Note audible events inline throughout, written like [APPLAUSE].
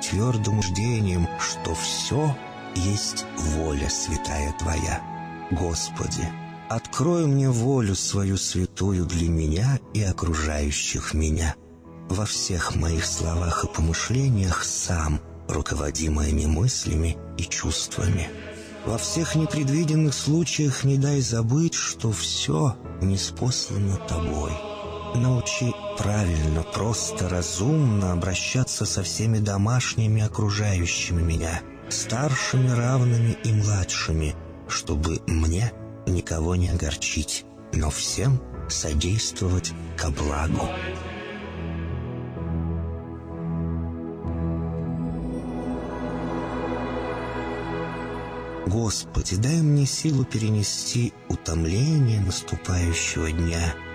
твердым ждением, что все есть воля святая Твоя. Господи, открой мне волю свою святую для меня и окружающих меня. Во всех моих словах и помышлениях сам, руководи моими мыслями и чувствами. Во всех непредвиденных случаях не дай забыть, что все неспослано Тобой. Научи правильно, просто, разумно обращаться со всеми домашними окружающими меня, старшими, равными и младшими, чтобы мне никого не огорчить, но всем содействовать ко благу. Господи, дай мне силу перенести утомление наступающего дня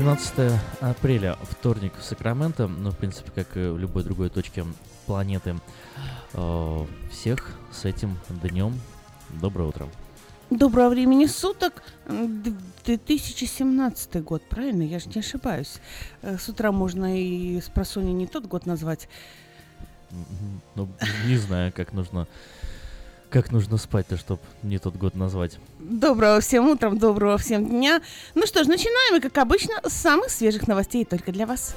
18 апреля, вторник в Сакраменто, ну, в принципе, как и в любой другой точке планеты. Э, всех с этим днем. Доброе утро. Доброго времени суток. 2017 год, правильно? Я же не ошибаюсь. Э, с утра можно и с просони не тот год назвать. Ну, не знаю, как нужно как нужно спать-то, чтобы не тот год назвать? Доброго всем утром, доброго всем дня. Ну что ж, начинаем, и как обычно, с самых свежих новостей только для вас.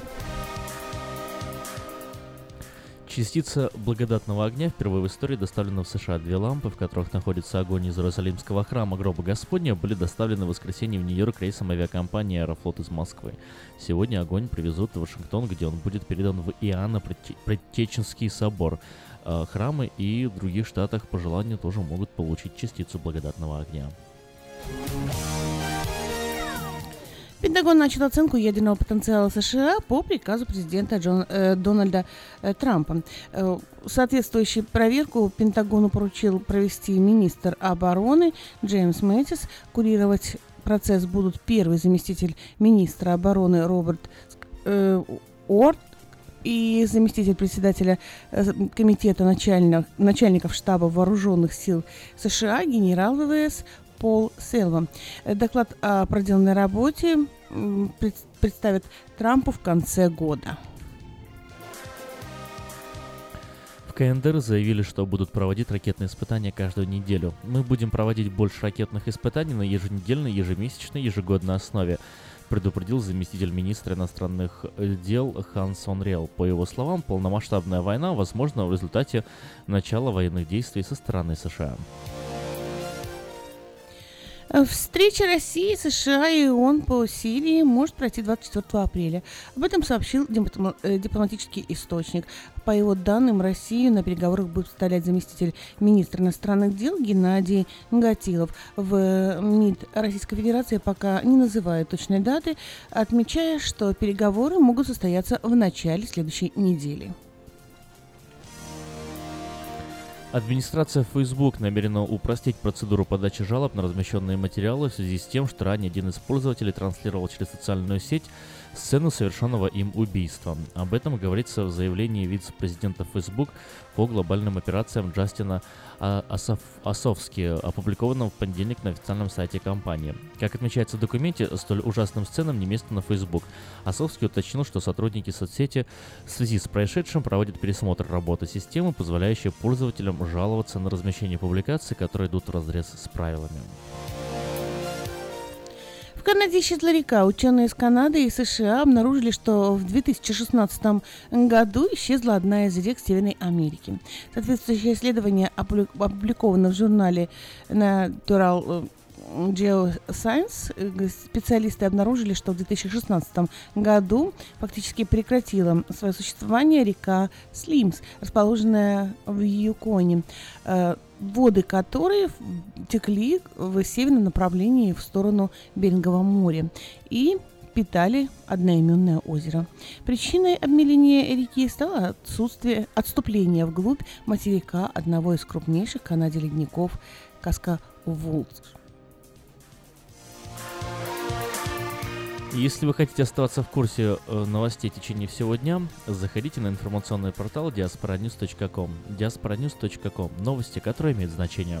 Частица благодатного огня впервые в истории доставлена в США. Две лампы, в которых находится огонь из Иерусалимского храма Гроба Господня, были доставлены в воскресенье в Нью-Йорк рейсом авиакомпании «Аэрофлот» из Москвы. Сегодня огонь привезут в Вашингтон, где он будет передан в Иоанна Предтеченский собор. Э, храмы и в других штатах по желанию тоже могут получить частицу благодатного огня. Пентагон начал оценку ядерного потенциала США по приказу президента Джон, э, Дональда э, Трампа. Э, соответствующую проверку Пентагону поручил провести министр обороны Джеймс Мэттис. Курировать процесс будут первый заместитель министра обороны Роберт э, Орт и заместитель председателя э, комитета начальник, начальников штаба вооруженных сил США генерал ВВС Пол Селва. Доклад о проделанной работе представит Трампу в конце года. КНДР заявили, что будут проводить ракетные испытания каждую неделю. Мы будем проводить больше ракетных испытаний на еженедельной, ежемесячной, ежегодной основе предупредил заместитель министра иностранных дел Ханс Онрел. По его словам, полномасштабная война возможна в результате начала военных действий со стороны США. Встреча России, США и ООН по Сирии может пройти 24 апреля. Об этом сообщил э, дипломатический источник. По его данным, Россию на переговорах будет представлять заместитель министра иностранных дел Геннадий Гатилов. В МИД Российской Федерации пока не называют точной даты, отмечая, что переговоры могут состояться в начале следующей недели. Администрация Facebook намерена упростить процедуру подачи жалоб на размещенные материалы в связи с тем, что ранее один из пользователей транслировал через социальную сеть сцену совершенного им убийства. Об этом говорится в заявлении вице-президента Facebook по глобальным операциям Джастина а, Асов, Осовски, опубликованном в понедельник на официальном сайте компании. Как отмечается в документе, столь ужасным сценам не место на Facebook. Осовский уточнил, что сотрудники соцсети в связи с происшедшим проводят пересмотр работы системы, позволяющей пользователям жаловаться на размещение публикаций, которые идут в разрез с правилами. В Канаде исчезла река. Ученые из Канады и США обнаружили, что в 2016 году исчезла одна из рек Северной Америки. Соответствующее исследование опубликовано в журнале Natural Geoscience специалисты обнаружили, что в 2016 году фактически прекратила свое существование река Слимс, расположенная в Юконе. Э, воды которой текли в северном направлении в сторону Берингового моря и питали одноименное озеро. Причиной обмеления реки стало отсутствие отступления вглубь материка одного из крупнейших в Канаде ледников Каска-Вулс. Если вы хотите оставаться в курсе э, новостей в течение всего дня, заходите на информационный портал diasporanews.com. diasporanews.com. Новости, которые имеют значение.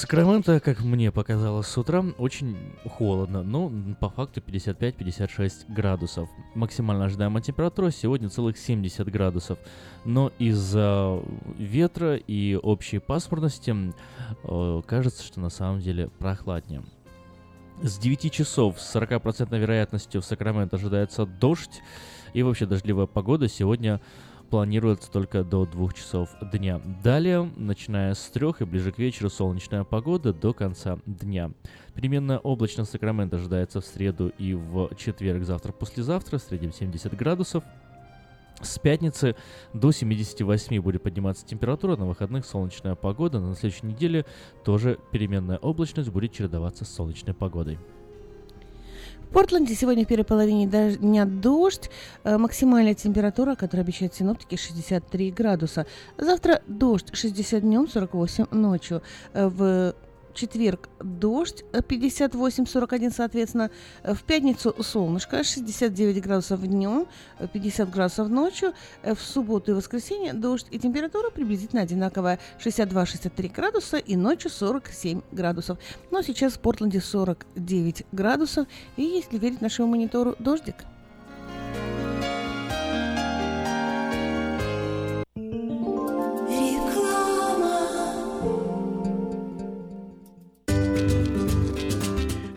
Сакраменто, как мне показалось с утра, очень холодно, но по факту 55-56 градусов. Максимально ожидаемая температура сегодня целых 70 градусов. Но из-за ветра и общей пасмурности э, кажется, что на самом деле прохладнее. С 9 часов с 40% вероятностью в Сакраменто ожидается дождь. И вообще дождливая погода сегодня планируется только до 2 часов дня. Далее, начиная с 3 и ближе к вечеру, солнечная погода до конца дня. Переменная облачность Сакраменто ожидается в среду и в четверг, завтра-послезавтра, в среднем 70 градусов. С пятницы до 78 будет подниматься температура, на выходных солнечная погода, на следующей неделе тоже переменная облачность будет чередоваться с солнечной погодой. В Портленде сегодня в первой половине дня дождь. Э, максимальная температура, которую обещают синоптики, 63 градуса. Завтра дождь 60 днем, 48 ночью. Э, в четверг дождь 58-41, э, соответственно. Э, в пятницу солнышко 69 градусов днем, 50 э, градусов ночью. В субботу и воскресенье дождь и температура приблизительно одинаковая 62-63 градуса и ночью 47 градусов. Но сейчас в Портленде 49 градусов и, если верить нашему монитору, дождик.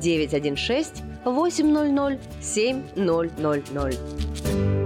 916 800 7000.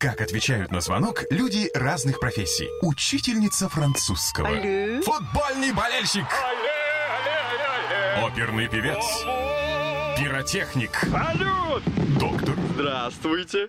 Как отвечают на звонок люди разных профессий. Учительница французского. Алле. Футбольный болельщик. Оперный певец. Пиротехник. Салют! Доктор. Здравствуйте.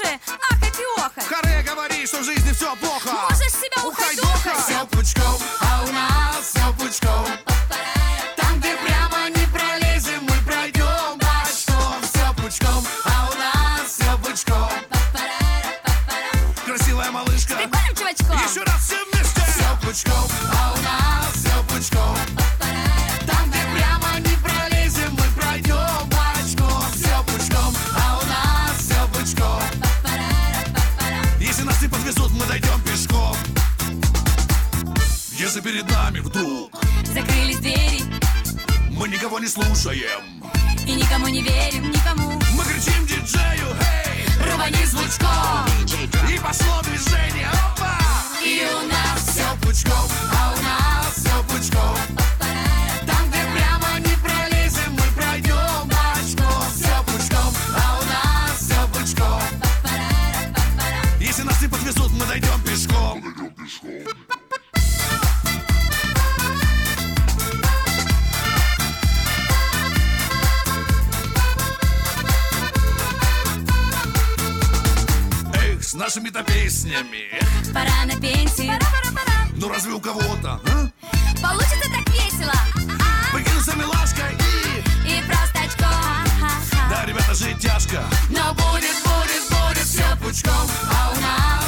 Уже ахать и охать. Харе говори, что в жизни все плохо. Можешь себя ухайдохать. Все пучком, а у нас все пучком. Вдруг Закрылись двери мы никого не слушаем, и никому не верим, никому. мы кричим диджею, эй, Рвани звучком. и пошло движение, опа! И у нас Все пучком, а у нас все пучком. Нашими-то песнями. Пора на пенсию. Ну разве у кого-то, а? Получится так весело. Покинуться милашкой и... И простачком. Да, ребята, жить тяжко. Но будет, будет, будет все пучком, а у нас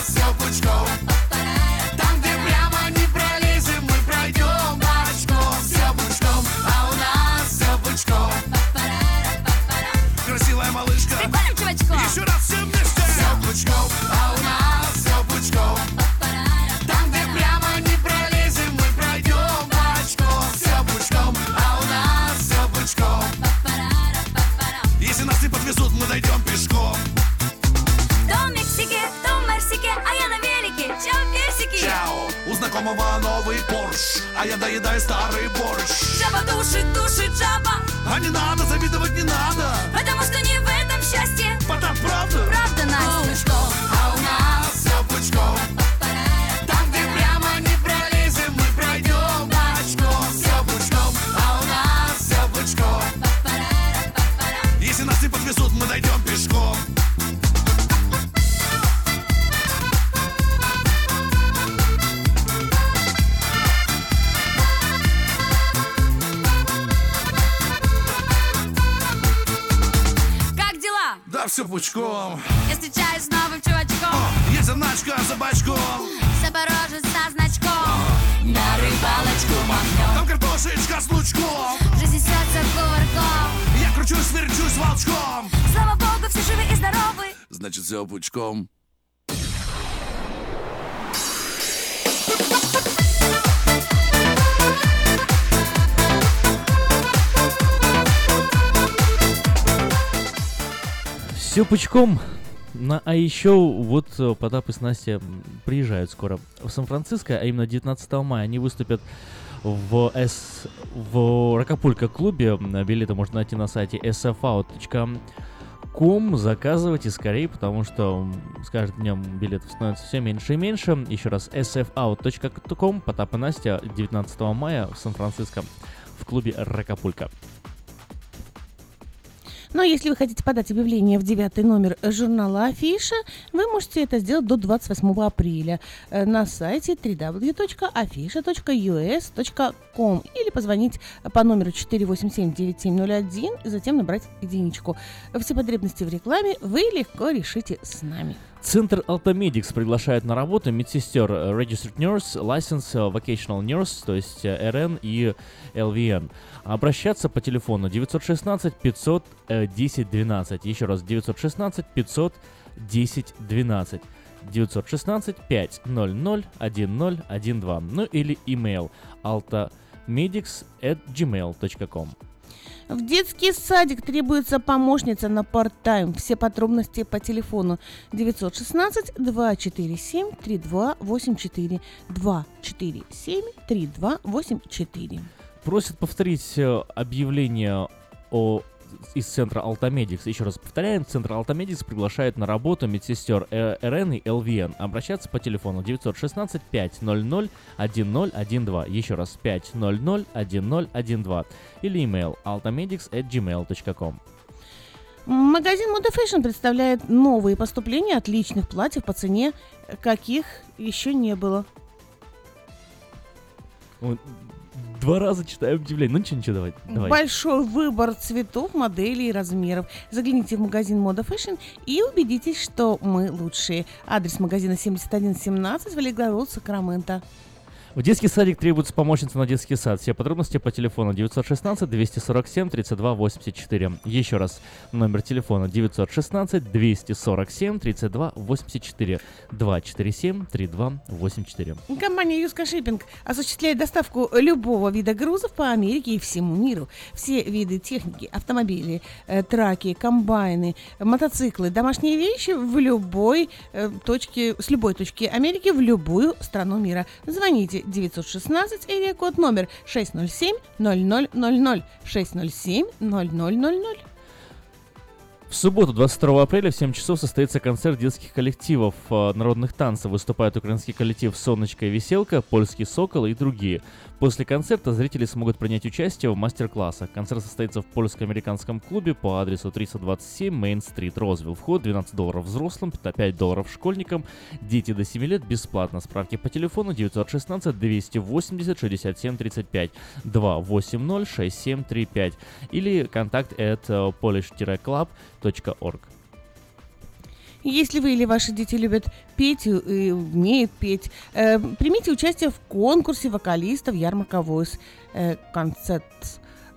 Все пучком Все пучком. На, а еще вот э, Потап и Настя приезжают скоро в Сан-Франциско, а именно 19 мая они выступят в, S, в Ракапулько клубе. Билеты можно найти на сайте sfout.com. Заказывайте скорее, потому что с каждым днем билетов становится все меньше и меньше. Еще раз sfout.com. Потап и Настя 19 мая в Сан-Франциско в клубе Ракапулько. Но Ну, а если вы хотите подать объявление в девятый номер журнала Афиша, вы можете это сделать до 28 апреля э, на сайте www.afisha.us.com или позвонить по номеру 487-9701 и затем набрать единичку. Все потребности в рекламе вы легко решите с нами. Центр Altamedix приглашает на работу медсестер э, Registered Nurse, License э, Vocational Nurse, то есть э, РН и ЛВН. Обращаться по телефону 916 510 12. Еще раз 916 510 12. 916 500 1012. Ну или email altamedix at gmail.com. В детский садик требуется помощница на парт-тайм. Все подробности по телефону 916-247-3284. 247-3284. Просят повторить э, объявление о из центра Алтамедикс. Еще раз повторяем, центр Алтамедикс приглашает на работу медсестер э, РН и ЛВН. Обращаться по телефону 916 500 1012. Еще раз 500 1012. Или email altamedics at gmail.com. Магазин Moda Fashion представляет новые поступления отличных платьев по цене, каких еще не было. Два раза читаю объявление. Ну ничего, ничего, давай. давай. Большой выбор цветов, моделей и размеров. Загляните в магазин Moda Fashion и убедитесь, что мы лучшие. Адрес магазина 7117 Валигород, Сакраменто. В детский садик требуется помощница на детский сад. Все подробности по телефону 916 247 32 84. Еще раз, номер телефона 916 247 32 84 247 32 84. Компания Юска Шиппинг осуществляет доставку любого вида грузов по Америке и всему миру. Все виды техники, автомобили, э, траки, комбайны, мотоциклы, домашние вещи в любой э, точке, с любой точки Америки в любую страну мира. Звоните 916 или код номер 607 0000 607 0000. В субботу, 22 апреля, в 7 часов состоится концерт детских коллективов э, народных танцев. Выступает украинский коллектив «Сонечко и Веселка», «Польский сокол» и другие. После концерта зрители смогут принять участие в мастер-классах. Концерт состоится в польско-американском клубе по адресу 327 Мейн-стрит, Розвилл. Вход 12 долларов взрослым, 5 долларов школьникам. Дети до 7 лет бесплатно. Справки по телефону 916 280 67 35 280 6735 или контакт at э, polish-club.org. Если вы или ваши дети любят петь и умеют петь, э, примите участие в конкурсе вокалистов Ярмарка Voice э, концерт.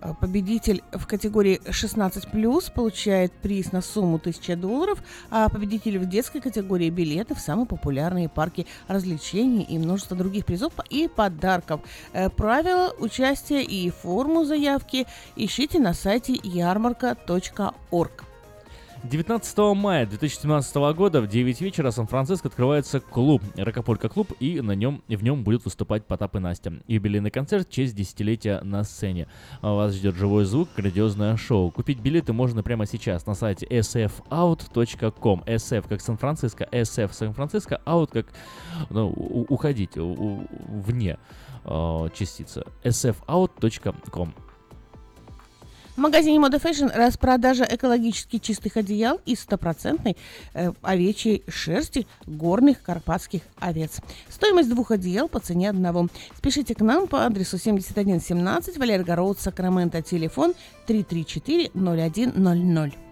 Э, Победитель в категории 16+, получает приз на сумму 1000 долларов, а победитель в детской категории билеты в самые популярные парки развлечений и множество других призов и подарков. Э, Правила участия и форму заявки ищите на сайте ярмарка.орг. 19 мая 2017 года в 9 вечера в Сан-Франциско открывается клуб, Рокополька клуб, и на нем, в нем будут выступать Потап и Настя. Юбилейный концерт в честь десятилетия на сцене. А Вас ждет живой звук, грандиозное шоу. Купить билеты можно прямо сейчас на сайте sfout.com. SF как Сан-Франциско, SF Сан-Франциско, out как ну, уходить у- у- вне э, частицы. sfout.com. В магазине Moda Fashion распродажа экологически чистых одеял из стопроцентной э, овечьей шерсти горных карпатских овец. Стоимость двух одеял по цене одного. Спешите к нам по адресу 7117 Валерго Роуд, Сакраменто, телефон 334-0100.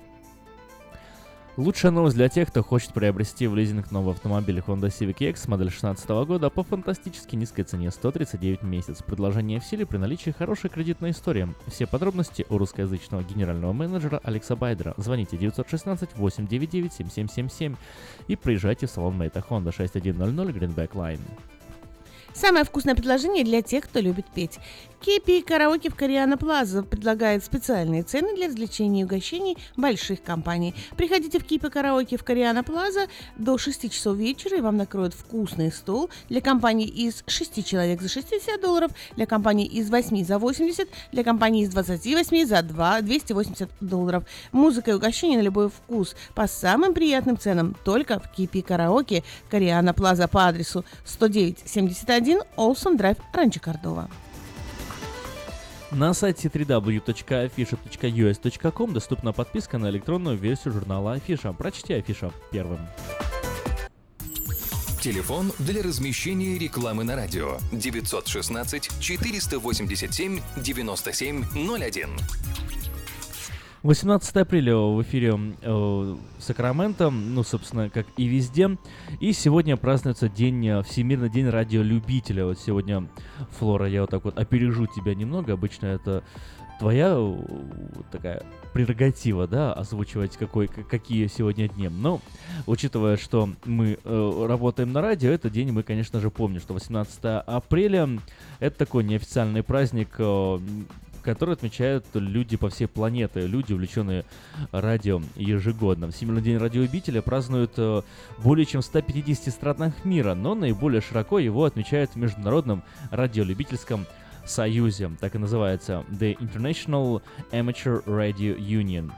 Лучшая новость для тех, кто хочет приобрести в лизинг новый автомобиль Honda Civic X модель 2016 года по фантастически низкой цене 139 месяц. Предложение в силе при наличии хорошей кредитной истории. Все подробности у русскоязычного генерального менеджера Алекса Байдера. Звоните 916 899 7777 и приезжайте в салон Мейта Honda 6100 Greenback Line. Самое вкусное предложение для тех, кто любит петь. Кепи караоке в Кориана Плаза предлагает специальные цены для развлечений и угощений больших компаний. Приходите в Кипи караоке в Кориана Плаза до 6 часов вечера, и вам накроют вкусный стол для компаний из 6 человек за 60 долларов, для компаний из 8 за 80, для компаний из 28 за 2 280 долларов. Музыка и угощения на любой вкус по самым приятным ценам только в Кипи караоке Кориана Плаза по адресу 10971 Олсон Драйв, Ранчо Кордова. На сайте www.afisha.us.com доступна подписка на электронную версию журнала Афиша. Прочти Афиша первым. Телефон для размещения рекламы на радио 916 487 9701. 18 апреля в эфире э, Сакраменто, ну, собственно, как и везде. И сегодня празднуется день, э, Всемирный день радиолюбителя. Вот сегодня, Флора, я вот так вот опережу тебя немного. Обычно это твоя э, такая прерогатива, да, озвучивать какой, какие сегодня дни. Но, учитывая, что мы э, работаем на радио, этот день мы, конечно же, помним, что 18 апреля это такой неофициальный праздник, э, который отмечают люди по всей планете, люди, увлеченные радио ежегодно. Всемирный день радиолюбителя празднуют э, более чем в 150 странах мира, но наиболее широко его отмечают в Международном радиолюбительском союзе, так и называется The International Amateur Radio Union.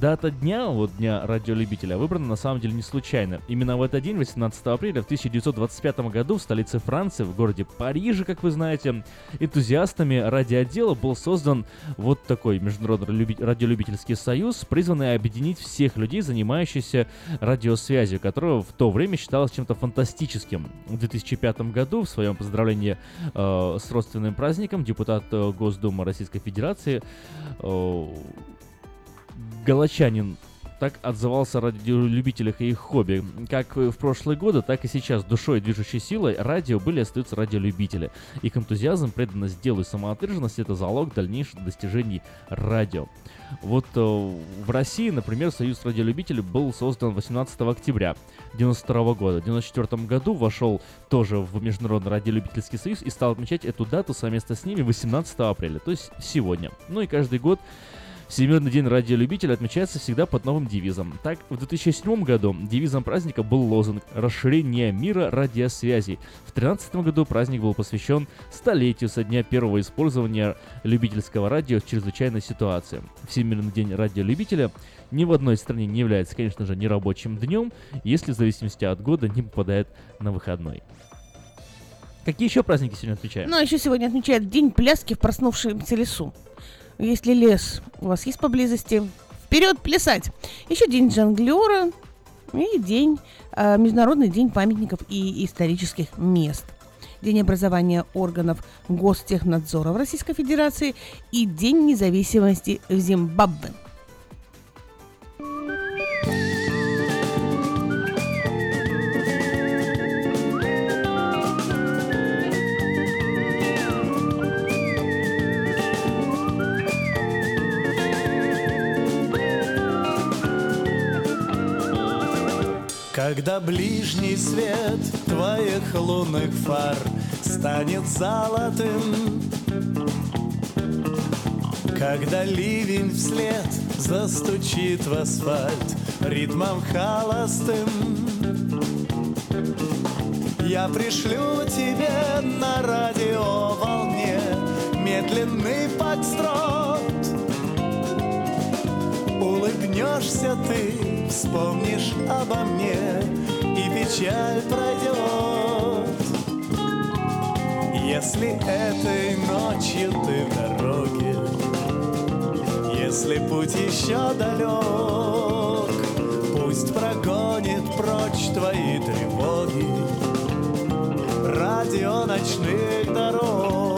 Дата дня, вот дня радиолюбителя, выбрана на самом деле не случайно. Именно в этот день, 18 апреля в 1925 году в столице Франции, в городе Париже, как вы знаете, энтузиастами радиоотдела был создан вот такой международный люби- радиолюбительский союз, призванный объединить всех людей, занимающихся радиосвязью, которого в то время считалось чем-то фантастическим. В 2005 году в своем поздравлении э, с родственным праздником депутат э, Госдумы Российской Федерации э, Галачанин так отзывался о радиолюбителях и их хобби. Как в прошлые годы, так и сейчас душой и движущей силой радио были и остаются радиолюбители. Их энтузиазм, преданность делу и самоотверженность – это залог дальнейших достижений радио. Вот э, в России, например, Союз радиолюбителей был создан 18 октября 1992 года. В 1994 году вошел тоже в Международный радиолюбительский союз и стал отмечать эту дату совместно с ними 18 апреля, то есть сегодня. Ну и каждый год Всемирный день радиолюбителя отмечается всегда под новым девизом. Так, в 2007 году девизом праздника был лозунг «Расширение мира радиосвязи». В 2013 году праздник был посвящен столетию со дня первого использования любительского радио в чрезвычайной ситуации. Всемирный день радиолюбителя ни в одной стране не является, конечно же, нерабочим днем, если в зависимости от года не попадает на выходной. Какие еще праздники сегодня отмечаем? Ну, а еще сегодня отмечают День пляски в проснувшемся лесу. Если лес у вас есть поблизости, вперед плясать. Еще День жонглера и день, э, Международный день памятников и исторических мест. День образования органов Гостехнадзора в Российской Федерации и День независимости в Зимбабве. Когда ближний свет твоих лунных фар станет золотым, Когда ливень вслед застучит в асфальт ритмом холостым, Я пришлю тебе на радио волне медленный подстрот. Улыбнешься ты, вспомнишь обо мне, и печаль пройдет. Если этой ночью ты в дороге, если путь еще далек, пусть прогонит прочь твои тревоги радио ночных дорог.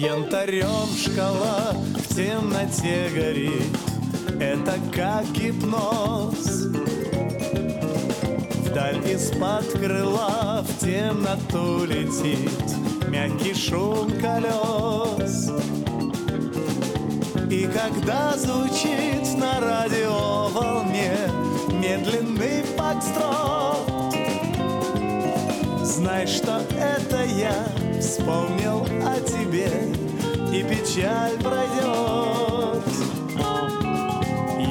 Янтарем шкала в темноте горит. Это как гипноз. Вдаль из-под крыла в темноту летит Мягкий шум колес. И когда звучит на радиоволне Медленный фокстрот Знай, что это я вспомнил о тебе И печаль пройдет.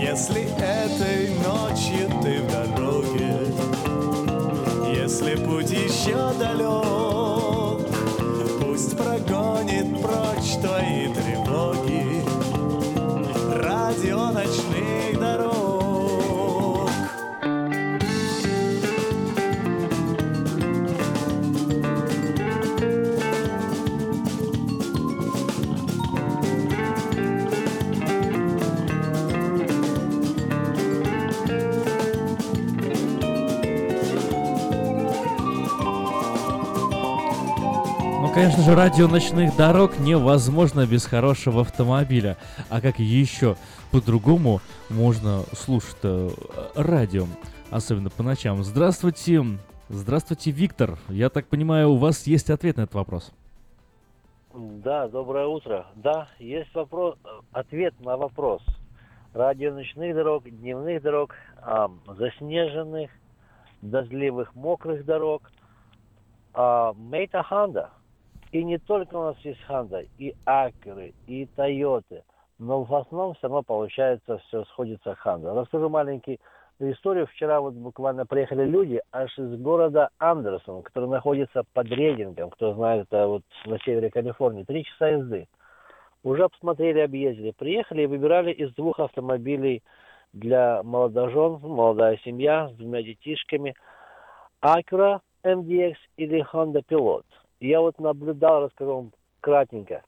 Если этой ночью ты в дороге Если путь еще далек конечно же, радио ночных дорог невозможно без хорошего автомобиля. А как еще по-другому можно слушать э, радио, особенно по ночам? Здравствуйте, здравствуйте, Виктор. Я так понимаю, у вас есть ответ на этот вопрос. Да, доброе утро. Да, есть вопрос, ответ на вопрос. Радио ночных дорог, дневных дорог, а, заснеженных, дождливых, мокрых дорог. А, Мейта Ханда. И не только у нас есть Ханда, и Акеры, и Тойоты. Но в основном все равно получается все сходится Ханда. Расскажу маленький историю. Вчера вот буквально приехали люди аж из города Андерсон, который находится под Рейдингом. Кто знает, это вот на севере Калифорнии. Три часа езды. Уже посмотрели, объездили. Приехали и выбирали из двух автомобилей для молодожен, молодая семья с двумя детишками. Acura MDX или Honda Pilot. Я вот наблюдал, расскажу вам кратенько.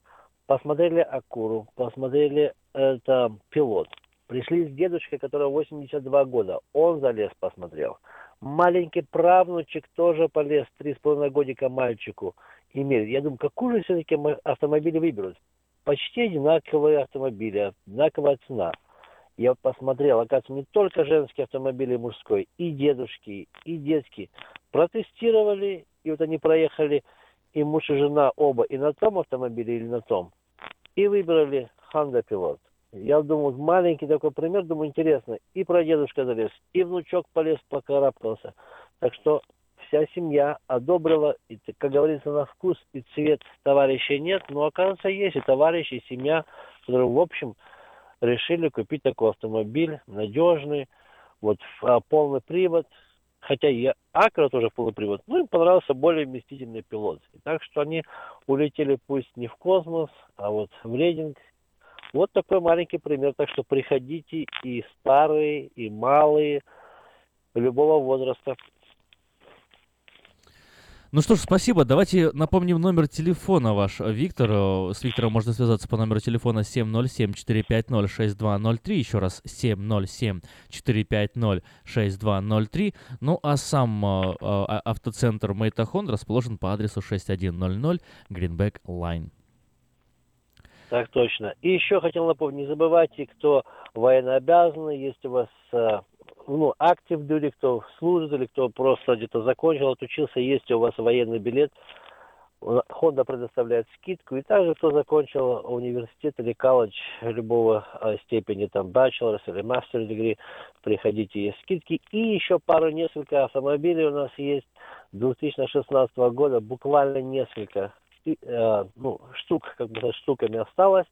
Посмотрели Акуру, посмотрели это пилот. Пришли с дедушкой, которого 82 года. Он залез, посмотрел. Маленький правнучек тоже полез, три с половиной годика мальчику имели. Я думаю, какую же все-таки автомобили выберут? Почти одинаковые автомобили, одинаковая цена. Я посмотрел, оказывается, не только женские автомобили мужской, и дедушки, и детские. Протестировали, и вот они проехали, и муж и жена оба, и на том автомобиле, или на том. И выбрали Honda Pilot. Я думаю, маленький такой пример, думаю, интересно. И прадедушка залез, и внучок полез, покарабкался. Так что вся семья одобрила, и, как говорится, на вкус и цвет товарищей нет, но, оказывается, есть и товарищи, и семья, которые, в общем, решили купить такой автомобиль, надежный, вот а, полный привод, хотя и Акра тоже полный привод, ну, им понравился более вместительный пилот. И так что они улетели пусть не в космос, а вот в рейдинг. Вот такой маленький пример. Так что приходите и старые, и малые, любого возраста. Ну что ж, спасибо. Давайте напомним номер телефона ваш, Виктор. Э, С Виктором можно связаться по номеру телефона 707-450-6203. Еще раз 707-450-6203. Ну а сам э, э, автоцентр Мейтахон расположен по адресу 6100 Greenback Line. Так точно. И еще хотел напомнить, не забывайте, кто военнообязанный, есть у вас э, ну, актив duty, кто служит или кто просто где-то закончил, отучился, есть у вас военный билет, Honda предоставляет скидку, и также кто закончил университет или колледж любого э, степени, там, bachelor's или master degree, приходите, есть скидки. И еще пару, несколько автомобилей у нас есть 2016 года, буквально несколько э, ну, штук, как бы штуками осталось,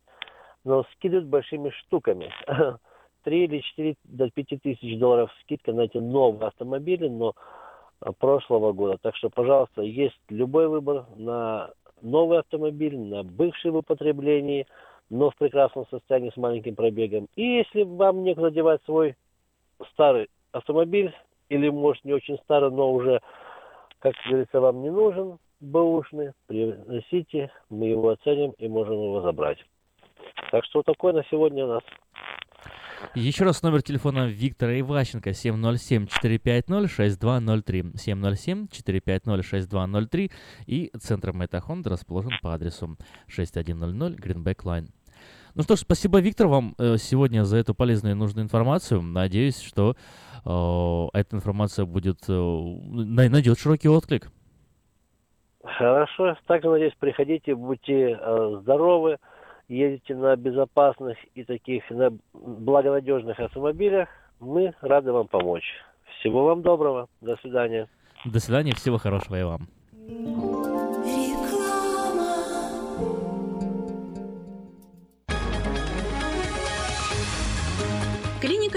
но скидывают большими штуками. [LAUGHS] 3 или 4 до 5 тысяч долларов скидка на эти новые автомобили, но прошлого года. Так что, пожалуйста, есть любой выбор на новый автомобиль, на бывший в употреблении, но в прекрасном состоянии с маленьким пробегом. И если вам некуда девать свой старый автомобиль, или, может, не очень старый, но уже, как говорится, вам не нужен, бэушный, приносите, мы его оценим и можем его забрать. Так что такое на сегодня у нас. Еще раз номер телефона Виктора Иващенко 707-450-6203. 707-450-6203. И центр Метахонда расположен по адресу 6100 Greenback Line. Ну что ж, спасибо, Виктор, вам э, сегодня за эту полезную и нужную информацию. Надеюсь, что э, эта информация будет э, най- найдет широкий отклик. Хорошо, также надеюсь, приходите, будьте э, здоровы, ездите на безопасных и таких на благонадежных автомобилях. Мы рады вам помочь. Всего вам доброго. До свидания. До свидания, всего хорошего и вам.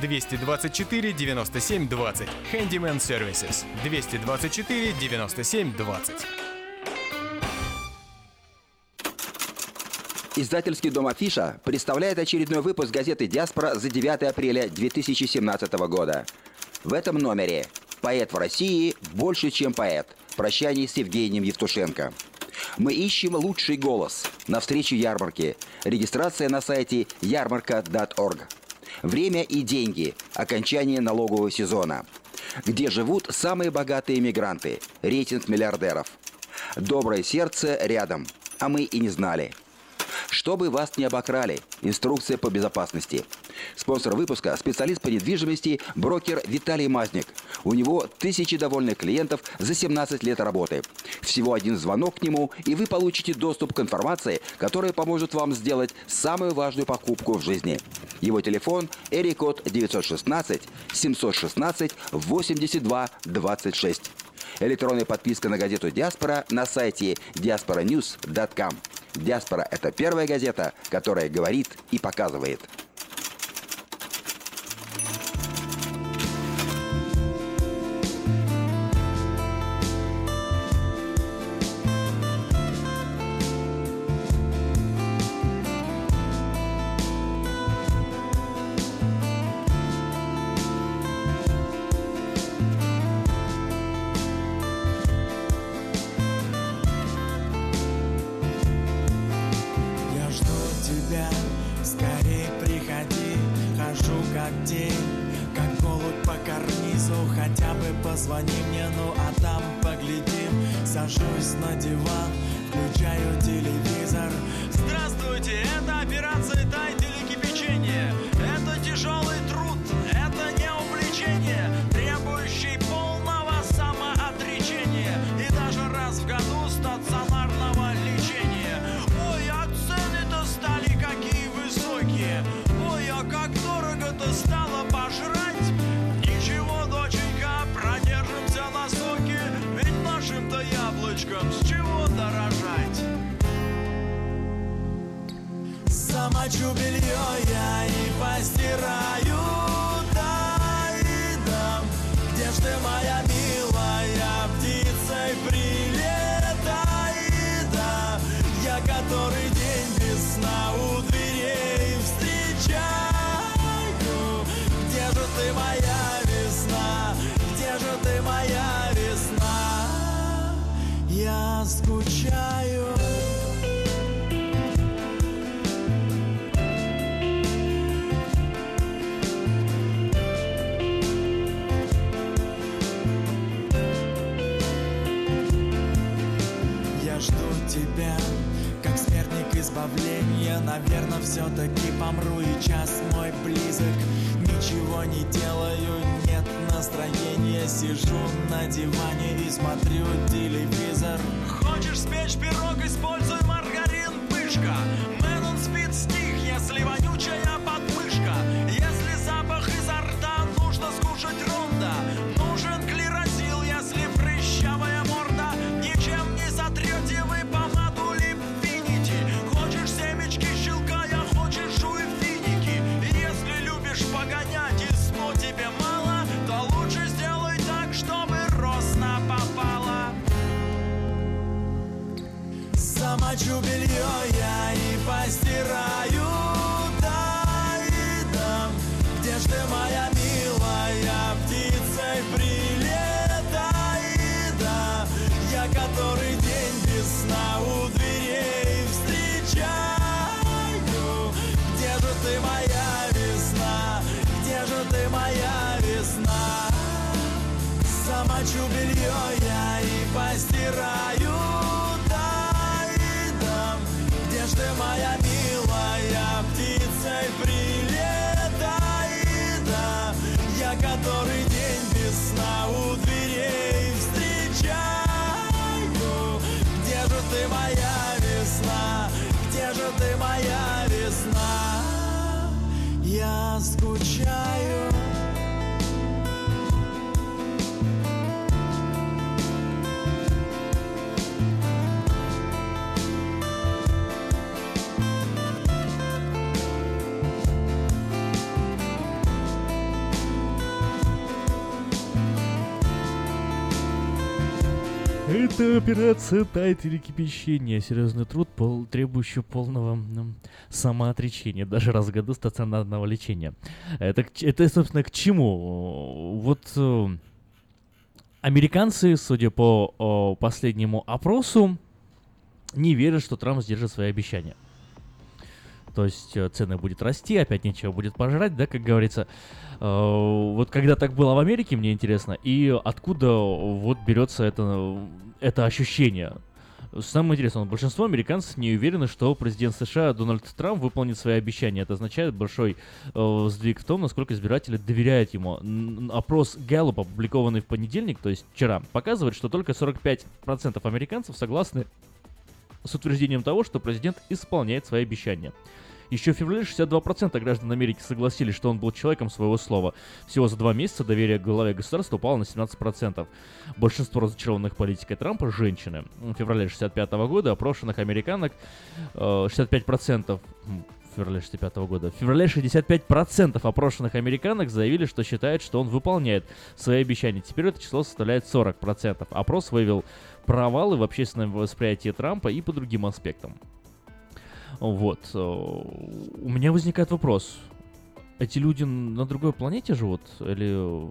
224 97 20. Handyman Services. 224 97 20. Издательский дом «Афиша» представляет очередной выпуск газеты «Диаспора» за 9 апреля 2017 года. В этом номере «Поэт в России больше, чем поэт. Прощание с Евгением Евтушенко». Мы ищем лучший голос. На встрече ярмарки. Регистрация на сайте ярмарка.орг. Время и деньги. Окончание налогового сезона. Где живут самые богатые мигранты. Рейтинг миллиардеров. Доброе сердце рядом. А мы и не знали. Чтобы вас не обокрали. Инструкция по безопасности. Спонсор выпуска – специалист по недвижимости, брокер Виталий Мазник. У него тысячи довольных клиентов за 17 лет работы. Всего один звонок к нему, и вы получите доступ к информации, которая поможет вам сделать самую важную покупку в жизни. Его телефон – Эрикод 916 716 82 26. Электронная подписка на газету «Диаспора» на сайте diasporanews.com. «Диаспора» – это первая газета, которая говорит и показывает. Позвони мне, ну а там поглядим. Сажусь на диван, Замочу белье я и постираю Да и дам Где ж ты, моя все-таки помру и час мой близок. Ничего не делаю, нет настроения. Сижу на диване и смотрю телевизор. Хочешь спечь пирог, используй маргарин, пышка. Мэн он спит стих, если вонючая Это операция тайт или кипячение. Серьезный труд, пол, требующий полного м, самоотречения, даже раз в году стационарного лечения. Это, это собственно, к чему? Вот э, американцы, судя по о, последнему опросу, не верят, что Трамп сдержит свои обещания. То есть э, цены будет расти, опять нечего будет пожрать, да, как говорится. Э, Вот когда так было в Америке, мне интересно, и откуда вот берется это, это ощущение. Самое интересное, большинство американцев не уверены, что президент США Дональд Трамп выполнит свои обещания. Это означает большой э, сдвиг в том, насколько избиратели доверяют ему. Опрос Gallup, опубликованный в понедельник, то есть вчера, показывает, что только 45% американцев согласны с утверждением того, что президент исполняет свои обещания. Еще в феврале 62% граждан Америки согласились, что он был человеком своего слова. Всего за два месяца доверие к главе государства упало на 17%. Большинство разочарованных политикой Трампа – женщины. В феврале 65 года опрошенных американок э, 65% м, в феврале 65 года. В феврале 65% опрошенных американок заявили, что считают, что он выполняет свои обещания. Теперь это число составляет 40%. Опрос выявил провалы в общественном восприятии Трампа и по другим аспектам. Вот. э, У меня возникает вопрос. Эти люди на другой планете живут? Или,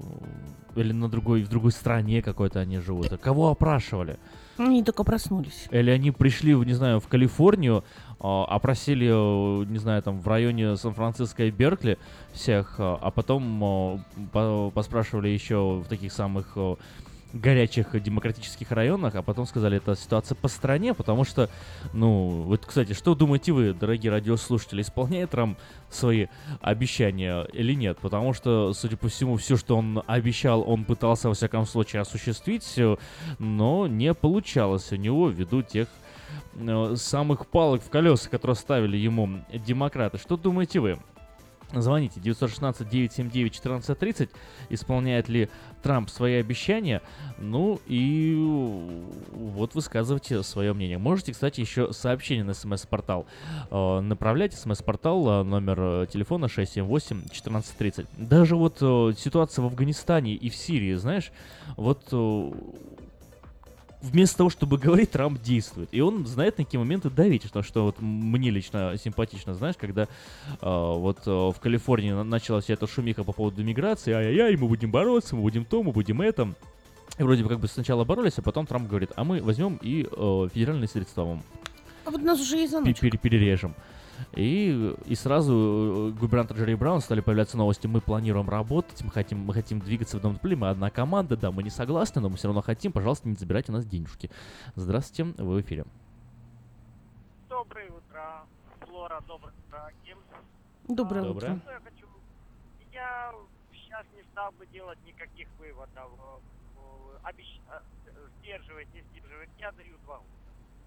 или на другой, в другой стране какой-то они живут? А Кого опрашивали? Они только проснулись. Или они пришли, не знаю, в Калифорнию, а, опросили, э, не знаю, там в районе Сан-Франциско и Беркли всех, а а потом э, по- поспрашивали еще в таких самых горячих демократических районах, а потом сказали, это ситуация по стране, потому что, ну, вот, кстати, что думаете вы, дорогие радиослушатели, исполняет Трамп свои обещания или нет? Потому что, судя по всему, все, что он обещал, он пытался, во всяком случае, осуществить, но не получалось у него ввиду тех э, самых палок в колеса, которые ставили ему демократы. Что думаете вы? Звоните 916-979-1430. Исполняет ли Трамп свои обещания? Ну и вот высказывайте свое мнение. Можете, кстати, еще сообщение на смс-портал э, направлять. Смс-портал э, номер э, телефона 678-1430. Даже вот ситуация в Афганистане и в Сирии, знаешь, вот вместо того, чтобы говорить, Трамп действует. И он знает на какие моменты давить, что, что вот мне лично симпатично, знаешь, когда э, вот э, в Калифорнии на- началась эта шумиха по поводу миграции, ай-яй-яй, мы будем бороться, мы будем то, мы будем это. И вроде бы как бы сначала боролись, а потом Трамп говорит, а мы возьмем и э, федеральные средства вам А вот нас уже пере- перережем. И, и сразу э, губернатор Джерри Браун стали появляться новости. Мы планируем работать, мы хотим, мы хотим двигаться в направлении, мы одна команда, да, мы не согласны, но мы все равно хотим, пожалуйста, не забирайте у нас денежки. Здравствуйте, вы в эфире. Доброе утро, Флора, доброе утро, Ким. Доброе Доброе. утро. Я хочу? Я сейчас не стал бы делать никаких выводов. обещ- э, Сдерживать, не сдерживать. Я даю два.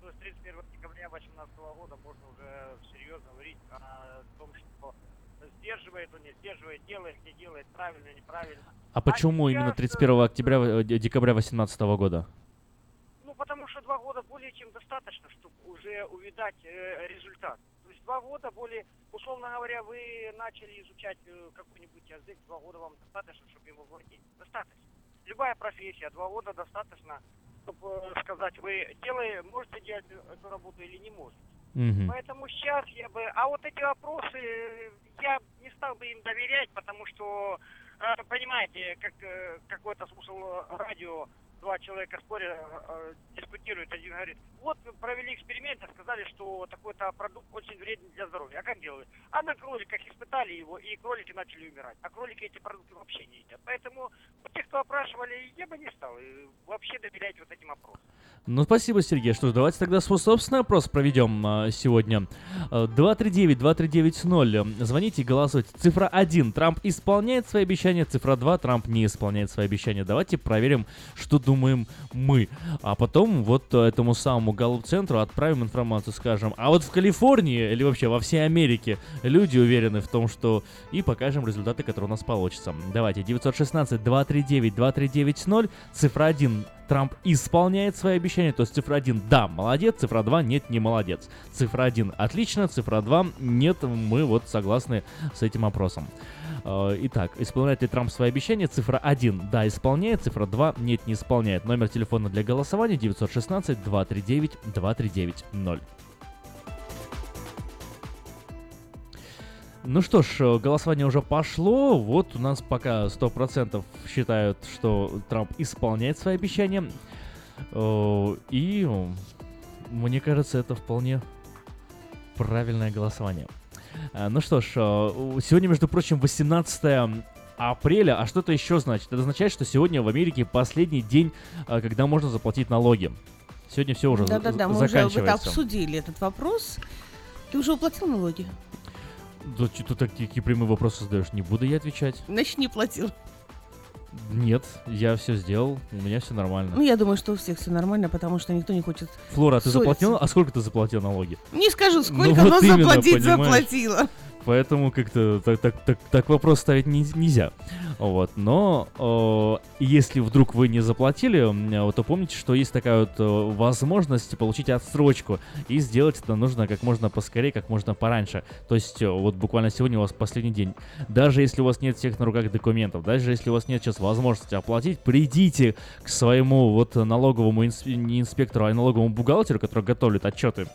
То есть 31 декабря 2018 года можно уже серьезно говорить о том, что сдерживает он, не сдерживает, делает, не делает, правильно, неправильно. А почему сейчас, именно э, 31 октября, э, декабря 2018 года? Ну, потому что два года более чем достаточно, чтобы уже увидать э, результат. То есть два года более, условно говоря, вы начали изучать э, какой-нибудь язык, два года вам достаточно, чтобы его владеть. Достаточно. Любая профессия, два года достаточно, чтобы сказать, вы делаете, можете делать эту работу или не можете. Мгм. Поэтому сейчас я бы... А вот эти вопросы, я не стал бы им доверять, потому что, э, понимаете, как э, какой-то э, радио, два человека спорят, э, дискутируют, один говорит, вот мы провели эксперимент, и сказали, что такой-то продукт очень вреден для здоровья. А как делали? А на кроликах испытали его, и кролики начали умирать. А кролики эти продукты вообще не едят. Поэтому тех, кто опрашивали, я бы не стал э, вообще доверять вот этим опросам. Ну, спасибо, Сергей. Что ж, давайте тогда свой собственный опрос проведем а, сегодня. А, 239-2390. Звоните и голосуйте. Цифра 1. Трамп исполняет свои обещания. Цифра 2. Трамп не исполняет свои обещания. Давайте проверим, что думаем мы. А потом вот э, этому самому Галлуп-центру отправим информацию, скажем. А вот в Калифорнии или вообще во всей Америке люди уверены в том, что... И покажем результаты, которые у нас получатся. Давайте. 916-239-2390. Цифра 1. Трамп исполняет свои обещания, то есть цифра 1 да, молодец, цифра 2 нет, не молодец. Цифра 1 отлично, цифра 2 нет, мы вот согласны с этим опросом. Э, Итак, исполняет ли Трамп свои обещания? Цифра 1 да, исполняет, цифра 2 нет, не исполняет. Номер телефона для голосования 916 239 2390. Ну что ж, э, голосование уже пошло. Вот у нас пока 100% считают, что Трамп исполняет свои обещания. Э, И мне кажется, это вполне правильное голосование. Э, Ну что ж, э, сегодня, между прочим, 18 апреля. А что это еще значит? Это означает, что сегодня в Америке последний день, э, когда можно заплатить налоги. Сегодня все уже за- Да-да-да, мы уже заканчивается. это обсудили, этот вопрос. Ты уже уплатил налоги? Да что ты такие прямые вопросы задаешь? Не буду я отвечать. Значит, не платил. Нет, я все сделал, у меня все нормально. Ну, я думаю, что у всех все нормально, потому что никто не хочет Флора, а ты ссориться. заплатила? А сколько ты заплатил налоги? Не скажу, Ну сколько, вот но именно, заплатить понимаешь? заплатила. Поэтому как-то так, так, так, так вопрос ставить не- нельзя. Вот. Но э, если вдруг вы не заплатили, то помните, что есть такая вот э, возможность получить отсрочку. И сделать это нужно как можно поскорее, как можно пораньше. То есть э, вот буквально сегодня у вас последний день. Даже если у вас нет всех на руках документов, даже если у вас нет сейчас возможности оплатить, придите к своему вот налоговому инс- не инспектору, а налоговому бухгалтеру, который готовит отчеты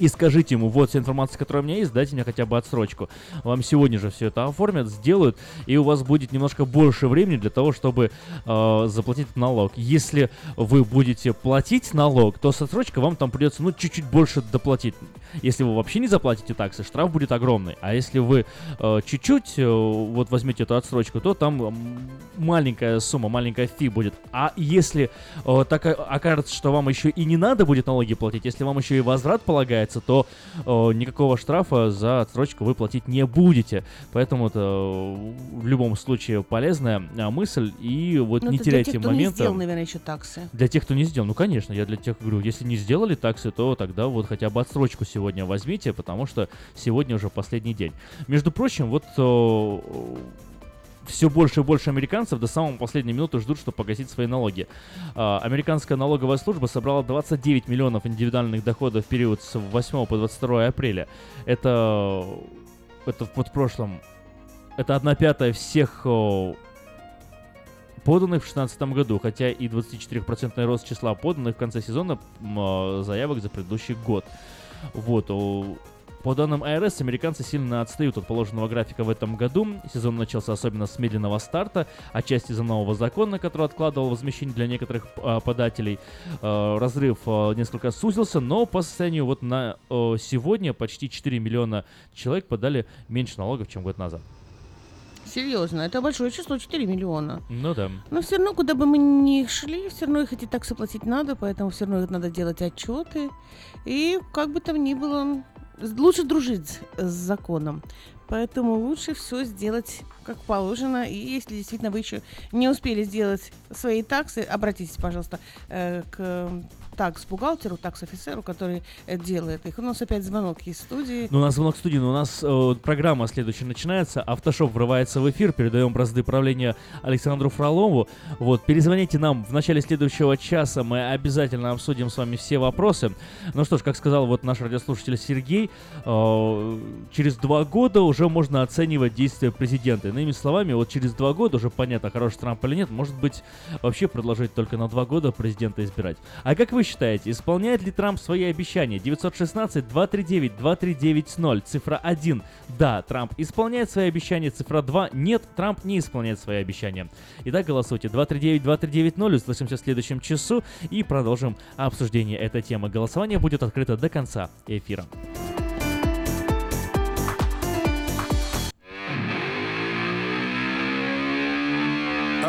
и скажите ему, вот вся информация, которая у меня есть, дайте мне хотя бы отсрочку. Вам сегодня же все это оформят, сделают, и у вас будет немножко больше времени для того, чтобы э, заплатить налог. Если вы будете платить налог, то с отсрочкой вам там придется, ну, чуть-чуть больше доплатить. Если вы вообще не заплатите таксы, штраф будет огромный. А если вы э, чуть-чуть э, вот возьмете эту отсрочку, то там маленькая сумма, маленькая фи будет. А если э, так о- окажется, что вам еще и не надо будет налоги платить, если вам еще и возврат полагается, то э, никакого штрафа за отсрочку вы платить не будете. Поэтому это э, в любом случае полезная э, мысль. И вот Ну, не это для теряйте тех, кто не сделал, наверное, еще таксы. Для тех, кто не сделал, ну конечно, я для тех говорю, если не сделали таксы, то тогда вот хотя бы отсрочку сегодня возьмите, потому что сегодня уже последний день. Между прочим, вот все больше и больше американцев до самой последней минуты ждут, чтобы погасить свои налоги. А, Американская налоговая служба собрала 29 миллионов индивидуальных доходов в период с 8 по 22 апреля. Это, это вот в прошлом, это одна пятая всех о, поданных в 2016 году, хотя и 24% рост числа поданных в конце сезона э, заявок за предыдущий год. Вот. По данным АРС, американцы сильно отстают от положенного графика в этом году. Сезон начался особенно с медленного старта, отчасти из-за нового закона, который откладывал возмещение для некоторых а, подателей. А, разрыв а, несколько сузился, но по состоянию вот на а, сегодня почти 4 миллиона человек подали меньше налогов, чем год назад. Серьезно, это большое число, 4 миллиона. Ну да. Но все равно, куда бы мы ни шли, все равно их эти таксы платить надо, поэтому все равно надо делать отчеты. И как бы там ни было, лучше дружить с законом. Поэтому лучше все сделать как положено. И если действительно вы еще не успели сделать свои таксы, обратитесь, пожалуйста, э, к такс-бухгалтеру, такс-офицеру, который э, делает их. У нас опять звонок из студии. Ну, у нас звонок студии, но у нас э, программа следующая начинается. Автошоп врывается в эфир. Передаем бразды правления Александру Фролову. Вот, перезвоните нам в начале следующего часа. Мы обязательно обсудим с вами все вопросы. Ну что ж, как сказал вот наш радиослушатель Сергей, э, через два года уже можно оценивать действия президента. Иными словами, вот через два года уже понятно, хороший Трамп или нет. Может быть, вообще предложить только на два года президента избирать. А как вы считаете, исполняет ли Трамп свои обещания? 916-239-2390, цифра 1. Да, Трамп исполняет свои обещания, цифра 2. Нет, Трамп не исполняет свои обещания. Итак, голосуйте 239-2390, услышимся в следующем часу и продолжим обсуждение этой темы. Голосование будет открыто до конца эфира.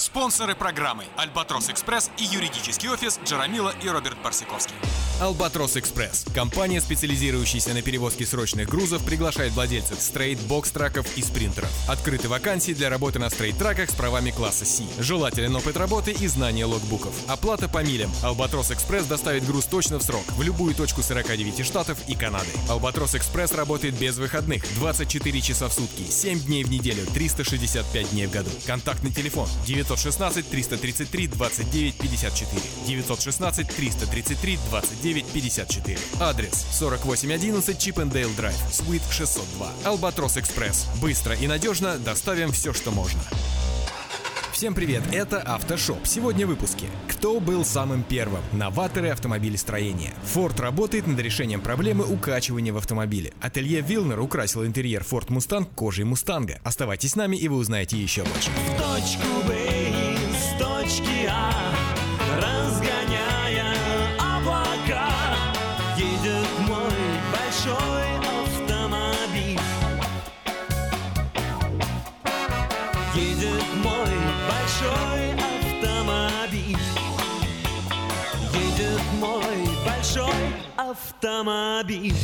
Спонсоры программы «Альбатрос Экспресс» и юридический офис Джарамила и Роберт Барсиковский. Албатрос Экспресс. Компания, специализирующаяся на перевозке срочных грузов, приглашает владельцев стрейт, бокс-траков и спринтеров. Открыты вакансии для работы на стрейт-траках с правами класса C. Желателен опыт работы и знание логбуков. Оплата по милям. Албатрос Экспресс доставит груз точно в срок, в любую точку 49 штатов и Канады. Албатрос Экспресс работает без выходных, 24 часа в сутки, 7 дней в неделю, 365 дней в году. Контактный телефон 916 333 29 54. 916 333 29 54. Адрес 4811 Чипендейл Драйв, Суит 602. Албатрос Экспресс. Быстро и надежно доставим все, что можно. Всем привет, это Автошоп. Сегодня в выпуске. Кто был самым первым? Новаторы автомобилестроения. Ford работает над решением проблемы укачивания в автомобиле. Ателье Вилнер украсил интерьер Ford Mustang кожей Мустанга. Оставайтесь с нами и вы узнаете еще больше. В точку Б из точки А Разгоняя облака. Едет мой большой автомобиль. Едет мой большой автомобиль. Едет мой большой автомобиль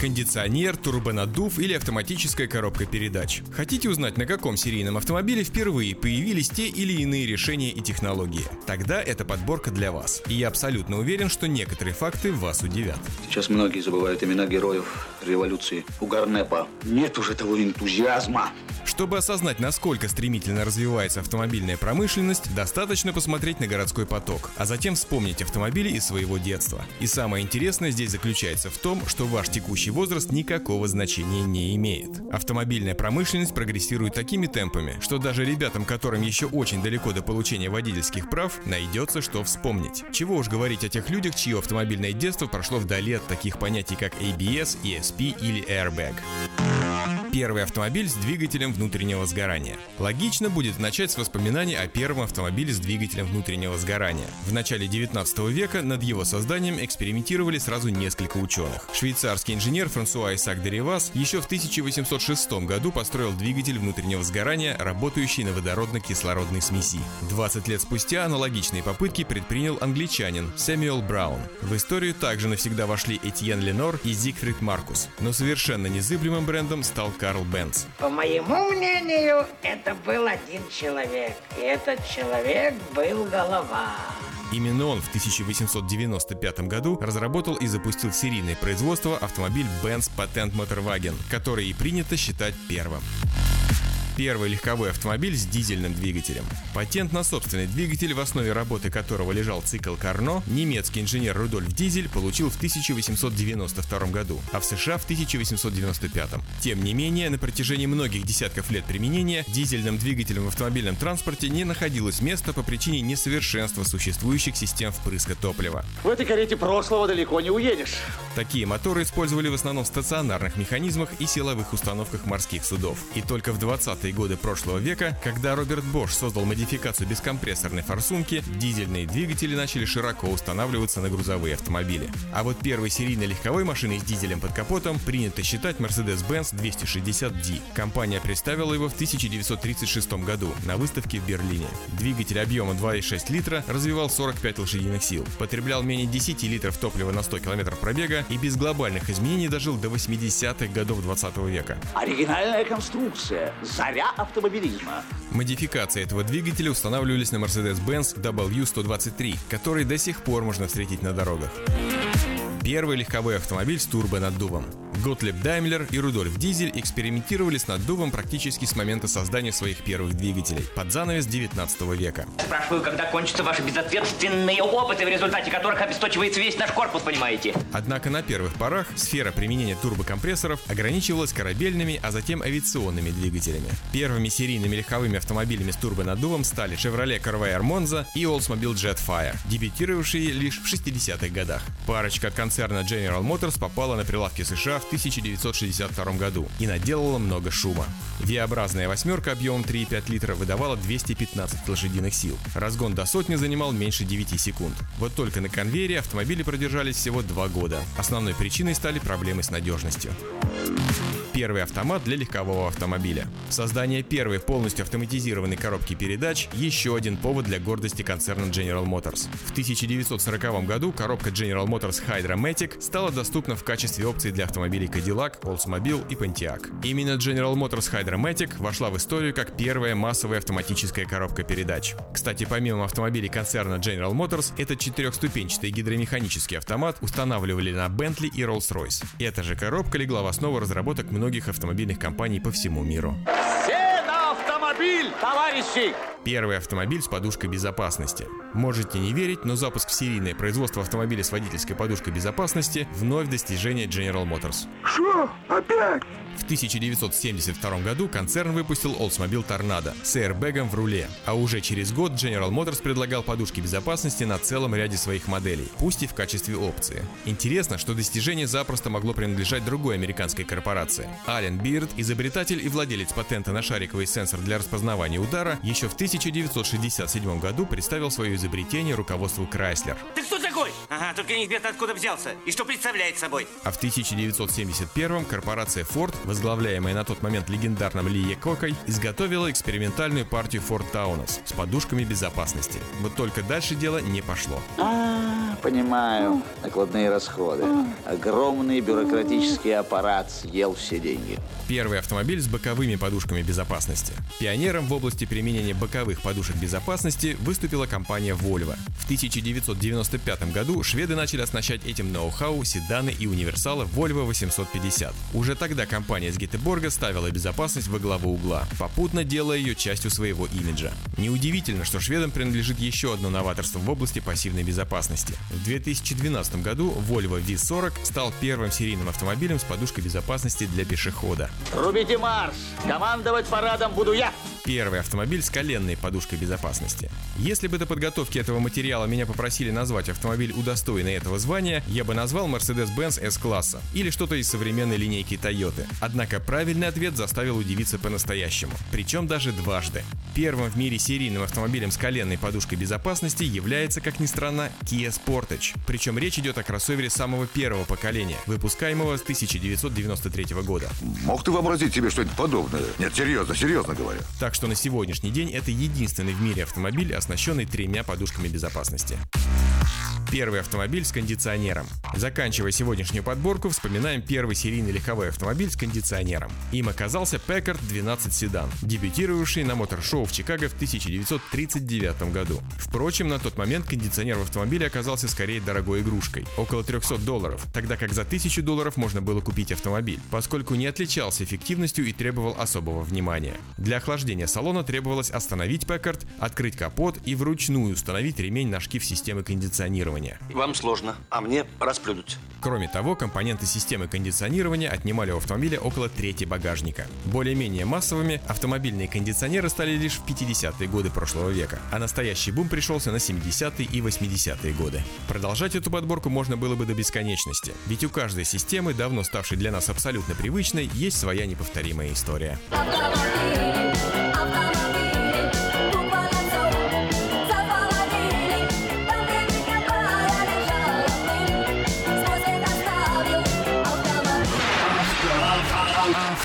Кондиционер, турбонаддув или автоматическая коробка передач. Хотите узнать, на каком серийном автомобиле впервые появились те или иные решения и технологии? Тогда эта подборка для вас. И я абсолютно уверен, что некоторые факты вас удивят. Сейчас многие забывают имена героев революции. У Гарнепа нет уже того энтузиазма. Чтобы осознать, насколько стремительно развивается автомобильная промышленность, достаточно посмотреть на городской поток, а затем вспомнить автомобили из своего детства. И самое интересное здесь заключается в том, что ваш текущий возраст никакого значения не имеет. Автомобильная промышленность прогрессирует такими темпами, что даже ребятам, которым еще очень далеко до получения водительских прав, найдется что вспомнить. Чего уж говорить о тех людях, чье автомобильное детство прошло вдали от таких понятий, как ABS, ESP или Airbag первый автомобиль с двигателем внутреннего сгорания. Логично будет начать с воспоминаний о первом автомобиле с двигателем внутреннего сгорания. В начале 19 века над его созданием экспериментировали сразу несколько ученых. Швейцарский инженер Франсуа Исаак де Ривас еще в 1806 году построил двигатель внутреннего сгорания, работающий на водородно-кислородной смеси. 20 лет спустя аналогичные попытки предпринял англичанин Сэмюэл Браун. В историю также навсегда вошли Этьен Ленор и Зигфрид Маркус, но совершенно незыблемым брендом стал Карл Бенц. По моему мнению, это был один человек. И этот человек был голова. Именно он в 1895 году разработал и запустил в серийное производство автомобиль Benz Patent Motorwagen, который и принято считать первым. Первый легковой автомобиль с дизельным двигателем. Патент на собственный двигатель, в основе работы которого лежал цикл Карно, немецкий инженер Рудольф Дизель получил в 1892 году, а в США в 1895. Тем не менее, на протяжении многих десятков лет применения дизельным двигателем в автомобильном транспорте не находилось места по причине несовершенства существующих систем впрыска топлива. В этой карете прошлого далеко не уедешь. Такие моторы использовали в основном в стационарных механизмах и силовых установках морских судов. И только в 20-е годы прошлого века, когда Роберт Бош создал модификацию бескомпрессорной форсунки, дизельные двигатели начали широко устанавливаться на грузовые автомобили. А вот первой серийной легковой машиной с дизелем под капотом принято считать Mercedes-Benz 260D. Компания представила его в 1936 году на выставке в Берлине. Двигатель объемом 2,6 литра развивал 45 лошадиных сил, потреблял менее 10 литров топлива на 100 км пробега и без глобальных изменений дожил до 80-х годов 20 века. Оригинальная конструкция. Заря автомобилизма. Модификации этого двигателя устанавливались на Mercedes-Benz W123, который до сих пор можно встретить на дорогах. Первый легковой автомобиль с турбонаддувом. Готлеб Даймлер и Рудольф Дизель экспериментировали с наддувом практически с момента создания своих первых двигателей, под занавес 19 века. Спрашиваю, когда кончатся ваши безответственные опыты, в результате которых обесточивается весь наш корпус, понимаете? Однако на первых порах сфера применения турбокомпрессоров ограничивалась корабельными, а затем авиационными двигателями. Первыми серийными легковыми автомобилями с турбонаддувом стали Chevrolet Corvair Monza и Oldsmobile Jetfire, дебютировавшие лишь в 60-х годах. Парочка от концерна General Motors попала на прилавки США в 1962 году и наделала много шума. V-образная восьмерка объемом 3,5 литра выдавала 215 лошадиных сил. Разгон до сотни занимал меньше 9 секунд. Вот только на конвейере автомобили продержались всего 2 года. Основной причиной стали проблемы с надежностью первый автомат для легкового автомобиля. Создание первой полностью автоматизированной коробки передач – еще один повод для гордости концерна General Motors. В 1940 году коробка General Motors Hydra Matic стала доступна в качестве опции для автомобилей Cadillac, Oldsmobile и Pontiac. Именно General Motors Hydra Matic вошла в историю как первая массовая автоматическая коробка передач. Кстати, помимо автомобилей концерна General Motors, этот четырехступенчатый гидромеханический автомат устанавливали на Bentley и Rolls-Royce. Эта же коробка легла в основу разработок многих автомобильных компаний по всему миру. Все на автомобиль, товарищи! Первый автомобиль с подушкой безопасности. Можете не верить, но запуск в серийное производство автомобиля с водительской подушкой безопасности вновь достижение General Motors. Что? Опять? В 1972 году концерн выпустил Oldsmobile Tornado с airbagом в руле, а уже через год General Motors предлагал подушки безопасности на целом ряде своих моделей, пусть и в качестве опции. Интересно, что достижение запросто могло принадлежать другой американской корпорации. Ален Бирд, изобретатель и владелец патента на шариковый сенсор для распознавания удара, еще в 1967 году представил свое изобретение руководству Chrysler. Ты кто такой? Ага, только неизвестно откуда взялся. И что представляет собой? А в 1971 корпорация Ford, возглавляемая на тот момент легендарным Ли Якокой, изготовила экспериментальную партию Ford Taunus с подушками безопасности. Вот только дальше дело не пошло. А, понимаю. Накладные расходы. Огромный бюрократический аппарат съел все деньги. Первый автомобиль с боковыми подушками безопасности. Пионером в области применения боковых подушек безопасности выступила компания Volvo. В 1995 году шведы начали оснащать этим ноу-хау седаны и универсалы Volvo 850. Уже тогда компания с Гетеборга ставила безопасность во главу угла, попутно делая ее частью своего имиджа. Неудивительно, что шведам принадлежит еще одно новаторство в области пассивной безопасности. В 2012 году Volvo V40 стал первым серийным автомобилем с подушкой безопасности для пешехода. Рубите марш! Командовать парадом буду я! Первый автомобиль с коленной подушкой безопасности. Если бы до подготовки этого материала меня попросили назвать автомобиль удостоенный этого звания, я бы назвал Mercedes-Benz S-класса или что-то из современной линейки Toyota. Однако правильный ответ заставил удивиться по-настоящему, причем даже дважды. Первым в мире серийным автомобилем с коленной подушкой безопасности является, как ни странно, Kia Sportage. Причем речь идет о кроссовере самого первого поколения, выпускаемого с 1993 года. Мог ты вообразить себе что-нибудь подобное? Нет, серьезно, серьезно говорю. Так что на сегодняшний день это единственный в мире автомобиль, оснащенный тремя подушками безопасности. Первый автомобиль с кондиционером. Заканчивая сегодняшнюю подборку, вспоминаем первый серийный легковой автомобиль с кондиционером. Им оказался Packard 12 седан, дебютировавший на мотор-шоу в Чикаго в 1939 году. Впрочем, на тот момент кондиционер в автомобиле оказался скорее дорогой игрушкой – около 300 долларов, тогда как за 1000 долларов можно было купить автомобиль, поскольку не отличался эффективностью и требовал особого внимания. Для охлаждения салона требовалось остановить Packard, открыть капот и вручную установить ремень на шкив системы кондиционирования. Вам сложно, а мне расплюнуть. Кроме того, компоненты системы кондиционирования отнимали у автомобиля около трети багажника. Более-менее массовыми автомобильные кондиционеры стали лишь в 50-е годы прошлого века, а настоящий бум пришелся на 70-е и 80-е годы. Продолжать эту подборку можно было бы до бесконечности, ведь у каждой системы, давно ставшей для нас абсолютно привычной, есть своя неповторимая история.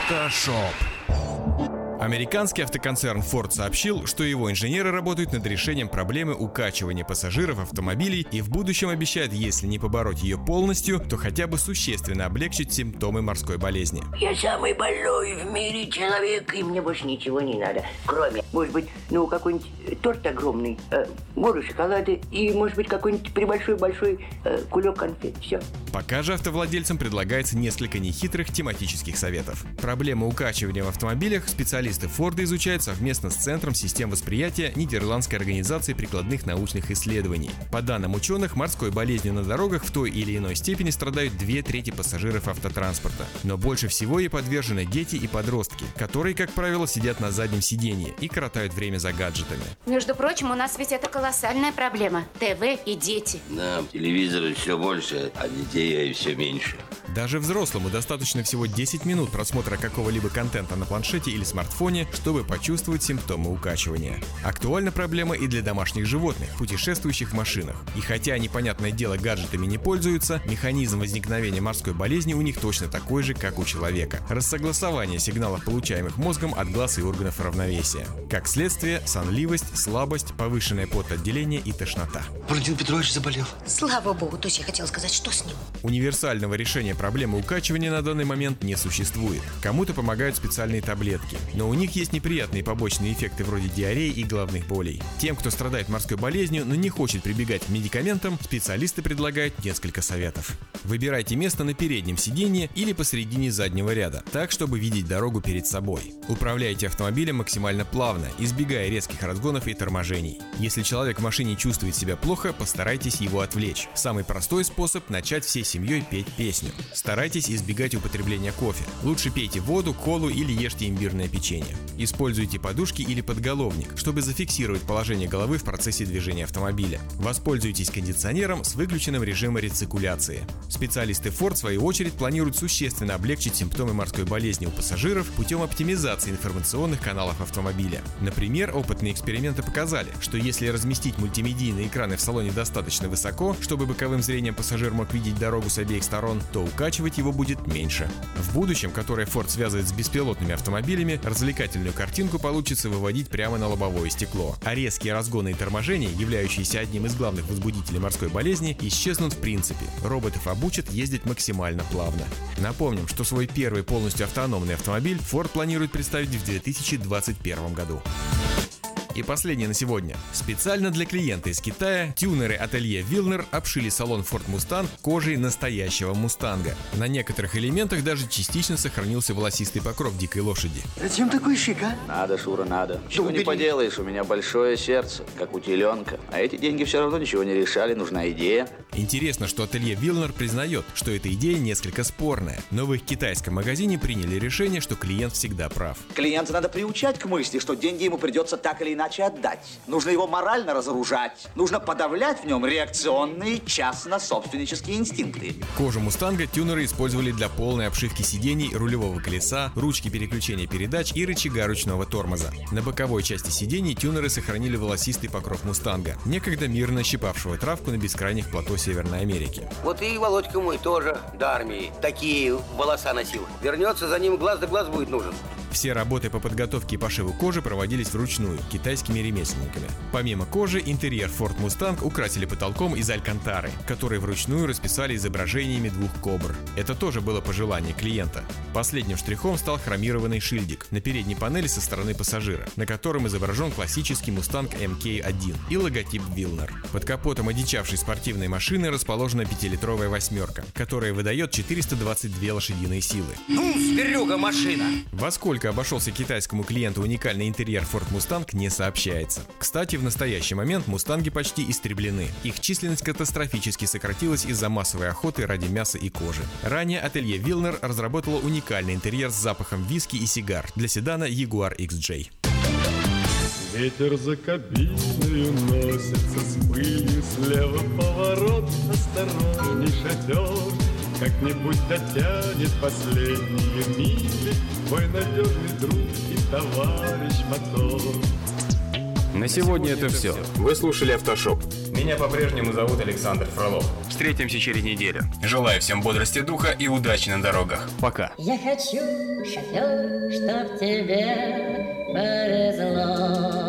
Автошоп. Американский автоконцерн Ford сообщил, что его инженеры работают над решением проблемы укачивания пассажиров автомобилей и в будущем обещает, если не побороть ее полностью, то хотя бы существенно облегчить симптомы морской болезни. Я самый больной в мире человек, и мне больше ничего не надо. Кроме, может быть, ну, какой-нибудь торт огромный, э, гору шоколада и, может быть, какой-нибудь прибольшой-большой э, кулек конфет. Все. Пока же автовладельцам предлагается несколько нехитрых тематических советов. Проблемы укачивания в автомобилях специалисты Форда изучают совместно с Центром систем восприятия Нидерландской организации прикладных научных исследований. По данным ученых, морской болезнью на дорогах в той или иной степени страдают две трети пассажиров автотранспорта. Но больше всего ей подвержены дети и подростки, которые, как правило, сидят на заднем сиденье и коротают время за гаджетами. Между прочим, у нас ведь это колоссальная проблема. ТВ и дети. Да, телевизоры все больше, а детей все меньше. Даже взрослому достаточно всего 10 минут просмотра какого-либо контента на планшете или смартфоне, чтобы почувствовать симптомы укачивания. Актуальна проблема и для домашних животных, путешествующих в машинах. И хотя, непонятное дело, гаджетами не пользуются, механизм возникновения морской болезни у них точно такой же, как у человека. Рассогласование сигналов, получаемых мозгом от глаз и органов равновесия. Как следствие, сонливость, слабость, повышенное потоотделение и тошнота. Валентин Петрович заболел. Слава богу, то есть я хотела сказать, что с ним. Универсального решения проблемы укачивания на данный момент не существует. Кому-то помогают специальные таблетки, но у них есть неприятные побочные эффекты вроде диареи и головных болей. Тем, кто страдает морской болезнью, но не хочет прибегать к медикаментам, специалисты предлагают несколько советов. Выбирайте место на переднем сиденье или посередине заднего ряда, так, чтобы видеть дорогу перед собой. Управляйте автомобилем максимально плавно, избегая резких разгонов и торможений. Если человек в машине чувствует себя плохо, постарайтесь его отвлечь. Самый простой способ – начать всей семьей петь песню. Старайтесь избегать употребления кофе. Лучше пейте воду, колу или ешьте имбирное печенье. Используйте подушки или подголовник, чтобы зафиксировать положение головы в процессе движения автомобиля. Воспользуйтесь кондиционером с выключенным режимом рециркуляции. Специалисты Ford, в свою очередь, планируют существенно облегчить симптомы морской болезни у пассажиров путем оптимизации информационных каналов автомобиля. Например, опытные эксперименты показали, что если разместить мультимедийные экраны в салоне достаточно высоко, чтобы боковым зрением пассажир мог видеть дорогу с обеих сторон, то укачивать его будет меньше. В будущем, которое Ford связывает с беспилотными автомобилями, развлекательную картинку получится выводить прямо на лобовое стекло, а резкие разгоны и торможения, являющиеся одним из главных возбудителей морской болезни, исчезнут в принципе. Роботов обучат ездить максимально плавно. Напомним, что свой первый полностью автономный автомобиль Ford планирует представить в 2021 году. И последнее на сегодня. Специально для клиента из Китая тюнеры ателье Вилнер обшили салон Ford Mustang кожей настоящего Мустанга. На некоторых элементах даже частично сохранился волосистый покров дикой лошади. Зачем такой шик, а? Надо, Шура, надо. Чего не поделаешь, у меня большое сердце, как у теленка. А эти деньги все равно ничего не решали, нужна идея. Интересно, что ателье Вилнер признает, что эта идея несколько спорная, но в их китайском магазине приняли решение, что клиент всегда прав. Клиента надо приучать к мысли, что деньги ему придется так или иначе отдать. Нужно его морально разоружать. Нужно подавлять в нем реакционные частно-собственнические инстинкты. Кожу Мустанга тюнеры использовали для полной обшивки сидений, рулевого колеса, ручки переключения передач и рычага ручного тормоза. На боковой части сидений тюнеры сохранили волосистый покров Мустанга, некогда мирно щипавшего травку на бескрайних плато Северной Америки. Вот и Володька мой тоже до армии такие волоса носил. Вернется, за ним глаз да глаз будет нужен. Все работы по подготовке и пошиву кожи проводились вручную, китайскими ремесленниками. Помимо кожи, интерьер Ford Mustang украсили потолком из алькантары, который вручную расписали изображениями двух кобр. Это тоже было пожелание клиента. Последним штрихом стал хромированный шильдик на передней панели со стороны пассажира, на котором изображен классический Mustang MK1 и логотип Вилнер. Под капотом одичавшей спортивной машины расположена пятилитровая восьмерка, которая выдает 422 лошадиные силы. Ну, зверюга машина! Во сколько обошелся китайскому клиенту уникальный интерьер Ford Mustang не сообщается. Кстати, в настоящий момент мустанги почти истреблены. Их численность катастрофически сократилась из-за массовой охоты ради мяса и кожи. Ранее ателье Вилнер разработало уникальный интерьер с запахом виски и сигар для седана Jaguar XJ. Ветер за кабиной носится с пылью Слева поворот, осторожней шатер Как-нибудь дотянет последние мили Твой надежный друг и товарищ мотор На сегодня это все. Вы слушали «Автошоп». Меня по-прежнему зовут Александр Фролов. Встретимся через неделю. Желаю всем бодрости духа и удачи на дорогах. Пока. Я хочу, шофер, чтоб тебе повезло.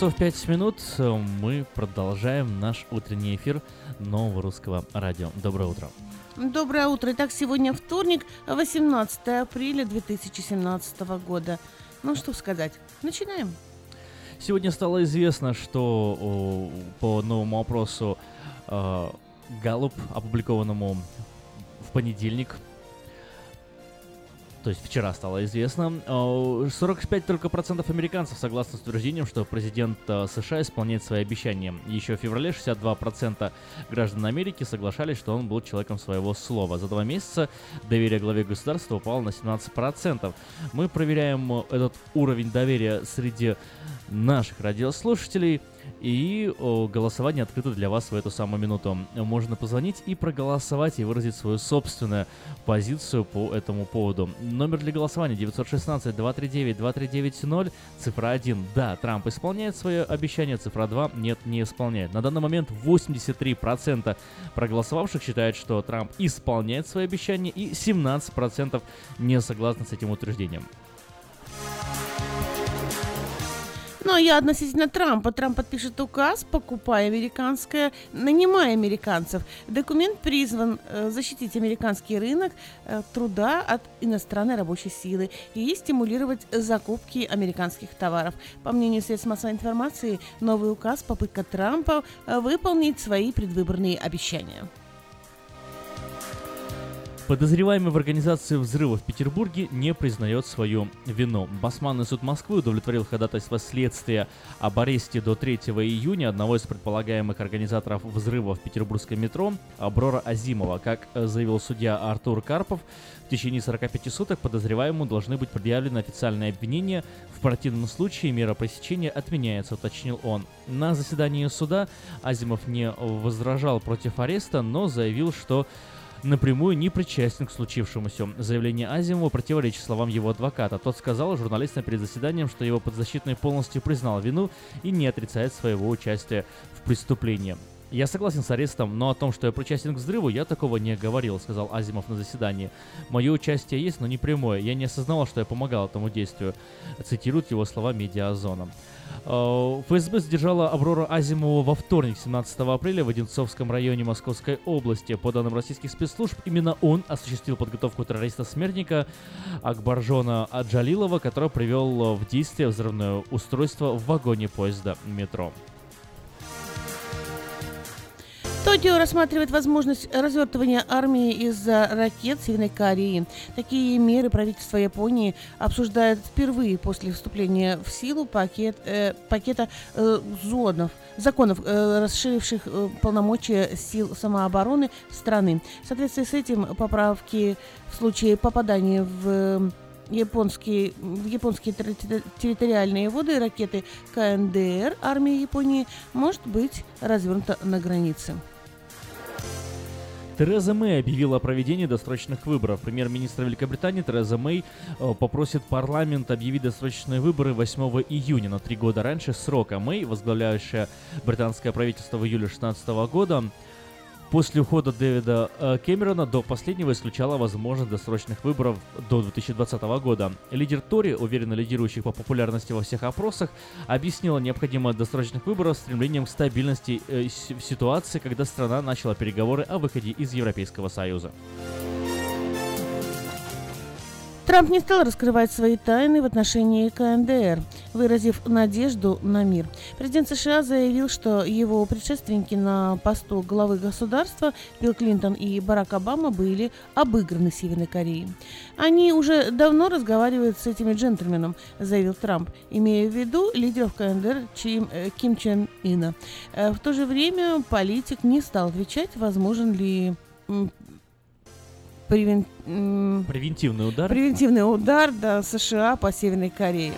Часов 5 минут мы продолжаем наш утренний эфир нового русского радио. Доброе утро. Доброе утро. Итак, сегодня вторник, 18 апреля 2017 года. Ну что сказать, начинаем. Сегодня стало известно, что по новому опросу э, Галлуп, опубликованному в понедельник, то есть вчера стало известно, 45 только процентов американцев согласны с утверждением, что президент э, США исполняет свои обещания. Еще в феврале 62 процента граждан Америки соглашались, что он был человеком своего слова. За два месяца доверие главе государства упало на 17 процентов. Мы проверяем этот уровень доверия среди наших радиослушателей. И голосование открыто для вас в эту самую минуту. Можно позвонить и проголосовать и выразить свою собственную позицию по этому поводу. Номер для голосования 916-239-2390, цифра 1. Да, Трамп исполняет свое обещание, цифра 2. Нет, не исполняет. На данный момент 83% проголосовавших считают, что Трамп исполняет свои обещания и 17% не согласны с этим утверждением. Ну, я относительно Трампа. Трамп подпишет указ, покупая американское, нанимая американцев. Документ призван э, защитить американский рынок э, труда от иностранной рабочей силы и стимулировать закупки американских товаров. По мнению средств массовой информации, новый указ – попытка Трампа э, выполнить свои предвыборные обещания. Подозреваемый в организации взрыва в Петербурге не признает свою вину. Басманный суд Москвы удовлетворил ходатайство следствия об аресте до 3 июня одного из предполагаемых организаторов взрыва в петербургском метро Аброра Азимова. Как заявил судья Артур Карпов, в течение 45 суток подозреваемому должны быть предъявлены официальные обвинения. В противном случае мера пресечения отменяется, уточнил он. На заседании суда Азимов не возражал против ареста, но заявил, что напрямую не причастен к случившемуся. Заявление Азимова противоречит словам его адвоката. Тот сказал журналистам перед заседанием, что его подзащитный полностью признал вину и не отрицает своего участия в преступлении. Я согласен с арестом, но о том, что я причастен к взрыву, я такого не говорил, сказал Азимов на заседании. Мое участие есть, но не прямое. Я не осознавал, что я помогал этому действию. Цитирует его слова Медиазона. Э, ФСБ задержала Аврора Азимова во вторник, 17 апреля, в Одинцовском районе Московской области. По данным российских спецслужб, именно он осуществил подготовку террориста-смертника Акбаржона Аджалилова, который привел в действие взрывное устройство в вагоне поезда метро. Токио рассматривает возможность развертывания армии из-за ракет Северной Кореи. Такие меры правительство Японии обсуждает впервые после вступления в силу пакет, э, пакета э, зонов, законов, э, расширивших э, полномочия сил самообороны страны. В соответствии с этим поправки в случае попадания в японские, в японские территориальные воды ракеты КНДР армии Японии может быть развернута на границе. Тереза Мэй объявила о проведении досрочных выборов. Премьер-министр Великобритании Тереза Мэй э, попросит парламент объявить досрочные выборы 8 июня, на три года раньше срока. Мэй, возглавляющая британское правительство в июле 2016 года, После ухода Дэвида э, Кэмерона до последнего исключала возможность досрочных выборов до 2020 года. Лидер Тори, уверенно лидирующий по популярности во всех опросах, объяснила необходимость досрочных выборов стремлением к стабильности э, в ситуации, когда страна начала переговоры о выходе из Европейского Союза. Трамп не стал раскрывать свои тайны в отношении КНДР, выразив надежду на мир. Президент США заявил, что его предшественники на посту главы государства Билл Клинтон и Барак Обама были обыграны Северной Кореей. Они уже давно разговаривают с этими джентльменом, заявил Трамп, имея в виду лидеров КНДР Чим, э, Ким Чен Ина. Э, в то же время политик не стал отвечать, возможен ли превен... превентивный удар. Превентивный удар да, США по Северной Корее.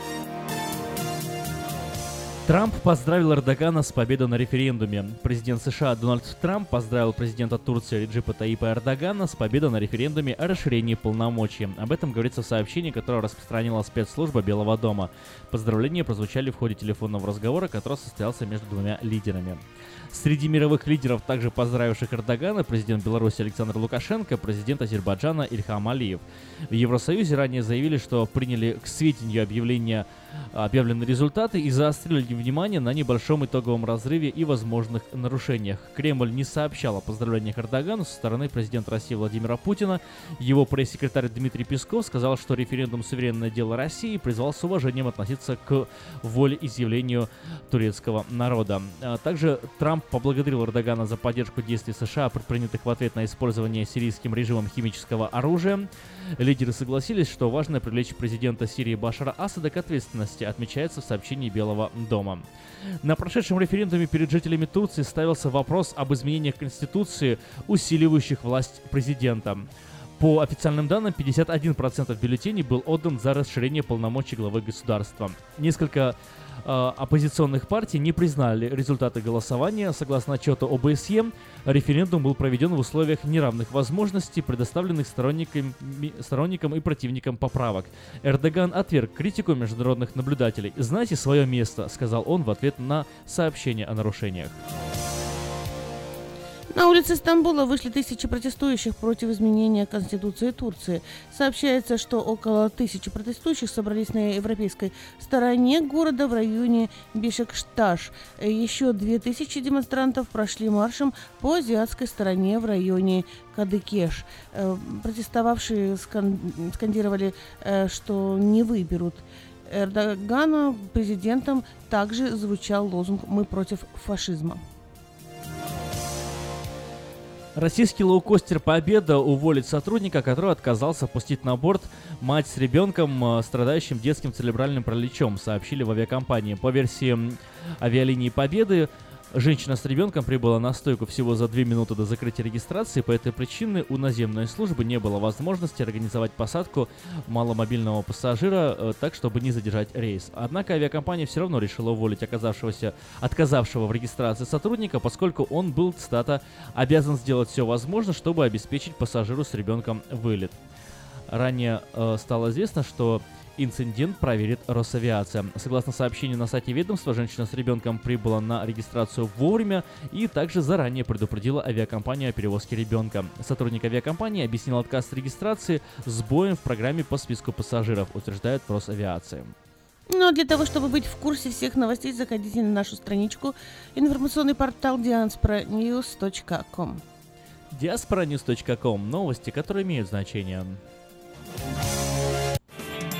Трамп поздравил Эрдогана с победой на референдуме. Президент США Дональд Трамп поздравил президента Турции Реджипа Таипа Эрдогана с победой на референдуме о расширении полномочий. Об этом говорится в сообщении, которое распространила спецслужба Белого дома. Поздравления прозвучали в ходе телефонного разговора, который состоялся между двумя лидерами. Среди мировых лидеров, также поздравивших Эрдогана, президент Беларуси Александр Лукашенко, президент Азербайджана Ильхам Алиев. В Евросоюзе ранее заявили, что приняли к сведению объявления объявлены результаты и заострили внимание на небольшом итоговом разрыве и возможных нарушениях. Кремль не сообщал о поздравлениях Эрдогану со стороны президента России Владимира Путина. Его пресс-секретарь Дмитрий Песков сказал, что референдум «Суверенное дело России» призвал с уважением относиться к воле изъявлению турецкого народа. А также Трамп поблагодарил Эрдогана за поддержку действий США, предпринятых в ответ на использование сирийским режимом химического оружия. Лидеры согласились, что важно привлечь президента Сирии Башара Асада к ответственности, отмечается в сообщении Белого дома. На прошедшем референдуме перед жителями Турции ставился вопрос об изменениях Конституции, усиливающих власть президента. По официальным данным, 51% бюллетеней был отдан за расширение полномочий главы государства. Несколько оппозиционных партий не признали результаты голосования. Согласно отчету ОБСЕ, референдум был проведен в условиях неравных возможностей, предоставленных сторонникам, сторонникам и противникам поправок. Эрдоган отверг критику международных наблюдателей. «Знайте свое место», — сказал он в ответ на сообщение о нарушениях. На улице Стамбула вышли тысячи протестующих против изменения Конституции Турции. Сообщается, что около тысячи протестующих собрались на европейской стороне города в районе Бишекташ. Еще две тысячи демонстрантов прошли маршем по азиатской стороне в районе Кадыкеш. Э, протестовавшие скандировали, э, что не выберут Эрдогана президентом. Также звучал лозунг «Мы против фашизма». Российский лоукостер «Победа» уволит сотрудника, который отказался пустить на борт мать с ребенком, э, страдающим детским церебральным параличом, сообщили в авиакомпании. По версии авиалинии «Победы», Женщина с ребенком прибыла на стойку всего за две минуты до закрытия регистрации, по этой причине у наземной службы не было возможности организовать посадку маломобильного пассажира э, так, чтобы не задержать рейс. Однако авиакомпания все равно решила уволить оказавшегося, отказавшего в регистрации сотрудника, поскольку он был, цитата, обязан сделать все возможное, чтобы обеспечить пассажиру с ребенком вылет. Ранее э, стало известно, что Инцидент проверит Росавиация. Согласно сообщению на сайте ведомства, женщина с ребенком прибыла на регистрацию вовремя и также заранее предупредила авиакомпанию о перевозке ребенка. Сотрудник авиакомпании объяснил отказ регистрации сбоем в программе по списку пассажиров, утверждает Росавиация. Ну а для того, чтобы быть в курсе всех новостей, заходите на нашу страничку информационный портал diasporanews.com diasporanews.com Новости, которые имеют значение.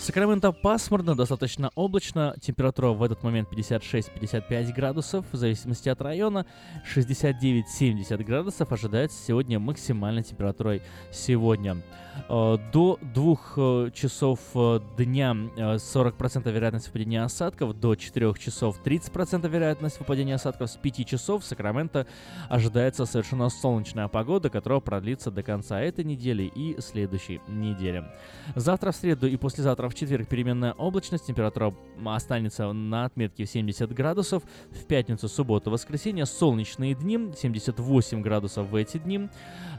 Сакраменто пасмурно, достаточно облачно. Температура в этот момент 56-55 градусов, в зависимости от района. 69-70 градусов ожидается сегодня максимальной температурой сегодня. Э, до 2 э, часов э, дня 40% вероятность выпадения осадков, до 4 часов 30% вероятность выпадения осадков, с 5 часов в Сакраменто ожидается совершенно солнечная погода, которая продлится до конца этой недели и следующей недели. Завтра в среду и послезавтра в четверг переменная облачность, температура останется на отметке 70 градусов. В пятницу, субботу, воскресенье солнечные дни, 78 градусов в эти дни.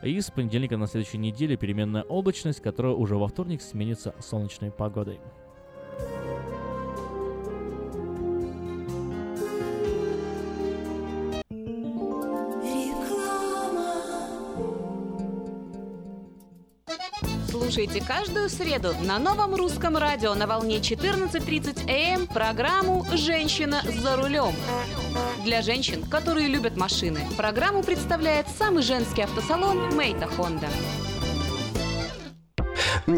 И с понедельника на следующей неделе переменная облачность, которая уже во вторник сменится солнечной погодой. Слушайте каждую среду на новом русском радио на волне 14.30 АМ программу «Женщина за рулем». Для женщин, которые любят машины, программу представляет самый женский автосалон «Мейта Хонда».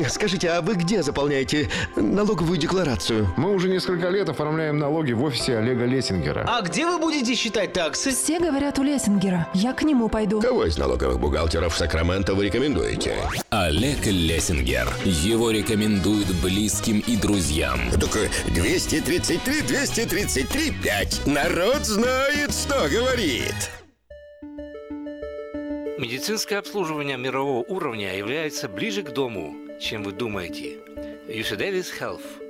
Скажите, а вы где заполняете налоговую декларацию? Мы уже несколько лет оформляем налоги в офисе Олега Лессингера. А где вы будете считать таксы? Все говорят у Лессингера. Я к нему пойду. Кого из налоговых бухгалтеров Сакраменто вы рекомендуете? Олег Лессингер. Его рекомендуют близким и друзьям. Только 233, 233, 5. Народ знает, что говорит. Медицинское обслуживание мирового уровня является ближе к дому, чем вы думаете. UC Davis Health.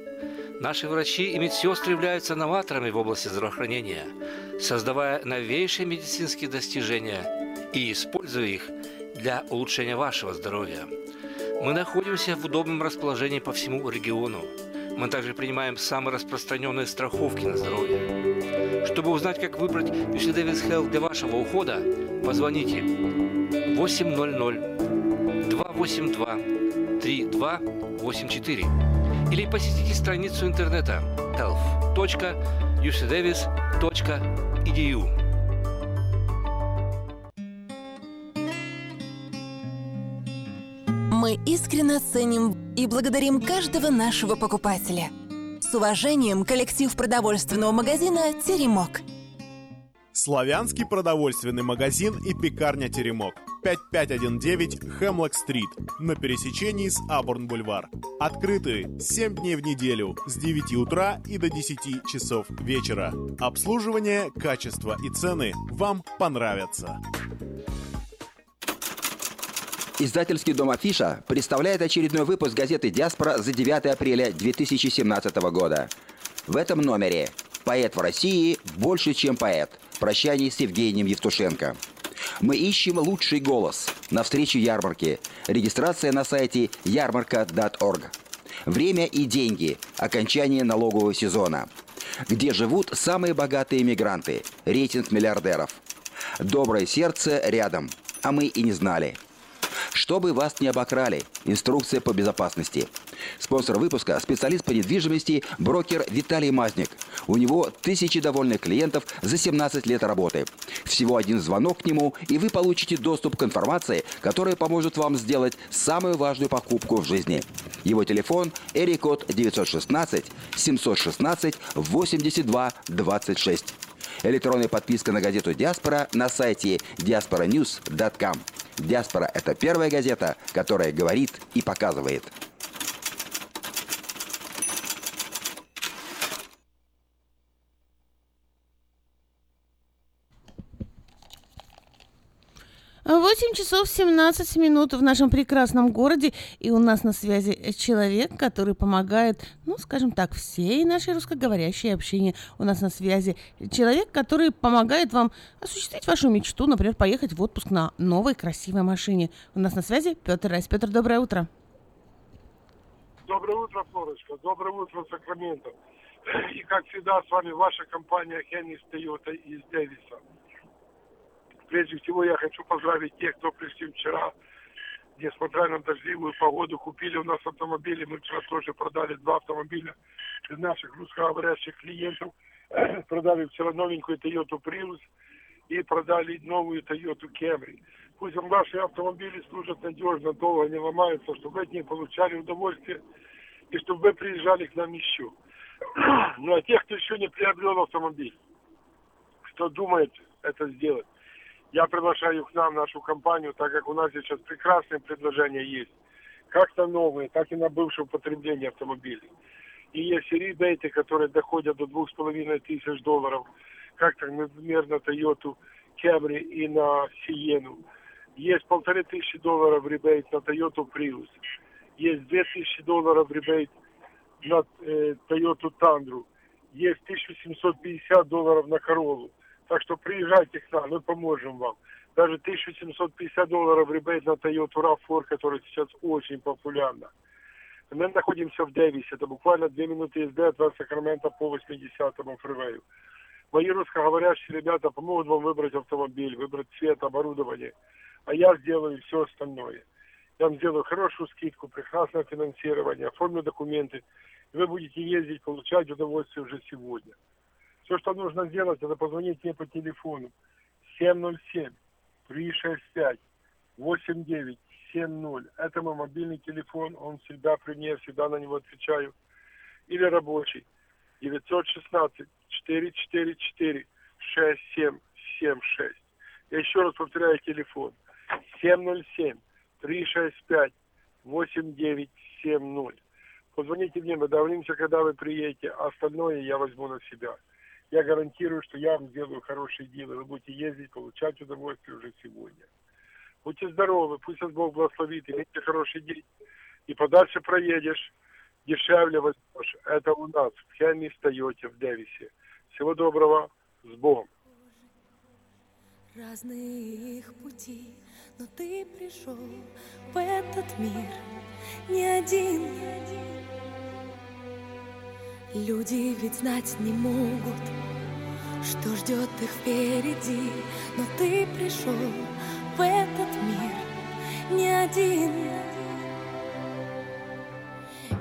Наши врачи и медсестры являются новаторами в области здравоохранения, создавая новейшие медицинские достижения и используя их для улучшения вашего здоровья. Мы находимся в удобном расположении по всему региону. Мы также принимаем самые распространенные страховки на здоровье. Чтобы узнать, как выбрать UC Davis Health для вашего ухода, позвоните 800 282 3284 или посетите страницу интернета health.ucdavis.edu. Мы искренне ценим и благодарим каждого нашего покупателя. С уважением, коллектив продовольственного магазина «Теремок». Славянский продовольственный магазин и пекарня «Теремок». 5519 Хемлок-стрит на пересечении с Абурн-бульвар. Открыты 7 дней в неделю с 9 утра и до 10 часов вечера. Обслуживание, качество и цены вам понравятся. Издательский дом «Афиша» представляет очередной выпуск газеты «Диаспора» за 9 апреля 2017 года. В этом номере «Поэт в России больше, чем поэт. Прощание с Евгением Евтушенко». Мы ищем лучший голос. На встречу ярмарки. Регистрация на сайте ярмарка.орг. Время и деньги. Окончание налогового сезона. Где живут самые богатые мигранты. Рейтинг миллиардеров. Доброе сердце рядом. А мы и не знали. Чтобы вас не обокрали. Инструкция по безопасности. Спонсор выпуска – специалист по недвижимости, брокер Виталий Мазник. У него тысячи довольных клиентов за 17 лет работы. Всего один звонок к нему, и вы получите доступ к информации, которая поможет вам сделать самую важную покупку в жизни. Его телефон – Эрикод 916 716 82 26. Электронная подписка на газету «Диаспора» на сайте diasporanews.com. «Диаспора» – это первая газета, которая говорит и показывает. Восемь часов 17 минут в нашем прекрасном городе, и у нас на связи человек, который помогает, ну, скажем так, всей нашей русскоговорящей общине. У нас на связи человек, который помогает вам осуществить вашу мечту, например, поехать в отпуск на новой красивой машине. У нас на связи Петр Райс. Петр, доброе утро. Доброе утро, Флорочка. Доброе утро, Сакраменто. И, как всегда, с вами ваша компания Хеннис Тойота из Дэвиса. Прежде всего я хочу поздравить тех, кто пришли вчера, несмотря на дождливую погоду, купили у нас автомобили. Мы вчера тоже продали два автомобиля из наших русскоговорящих клиентов. [CLEARS THROAT] продали вчера новенькую Toyota Prius и продали новую Toyota Camry. Пусть ваши автомобили служат надежно, долго не ломаются, чтобы от них получали удовольствие и чтобы вы приезжали к нам еще. [CLEARS THROAT] ну а тех, кто еще не приобрел автомобиль, кто думает это сделать, я приглашаю к нам нашу компанию, так как у нас сейчас прекрасные предложения есть. Как на новые, так и на бывшее употребление автомобилей. И есть и ребейты, которые доходят до двух с половиной тысяч долларов, как, например, на Toyota Camry и на Sienna. Есть полторы тысячи долларов ребейт на Toyota Prius. Есть две тысячи долларов ребейт на э, Toyota Tundra. Есть 1750 долларов на Corolla. Так что приезжайте к нам, мы поможем вам. Даже 1750 долларов ребейт на Toyota RAV4, который сейчас очень популярна. Мы находимся в Дэвисе, это буквально две минуты езды от вас Сакрамента по 80-му фривею. Мои русскоговорящие ребята помогут вам выбрать автомобиль, выбрать цвет, оборудование. А я сделаю все остальное. Я вам сделаю хорошую скидку, прекрасное финансирование, оформлю документы. И вы будете ездить, получать удовольствие уже сегодня. Все, что нужно сделать, это позвонить мне по телефону 707 365 89 916-916-970. Это мой мобильный телефон, он всегда при мне, всегда на него отвечаю. Или рабочий. 916-444-6776. Я еще раз повторяю телефон. 707-365-8970. Позвоните мне, мы договоримся, когда вы приедете, а остальное я возьму на себя. Я гарантирую, что я вам сделаю хорошие дела. Вы будете ездить, получать удовольствие уже сегодня. Будьте здоровы, пусть вас Бог благословит, имейте хороший день. И подальше проедешь, дешевле возьмешь. Это у нас в Хенни Тойоте в Дэвисе. Всего доброго, с Богом. Разные их пути, но ты пришел в этот мир не один. Люди ведь знать не могут, что ждет их впереди, но ты пришел в этот мир не один.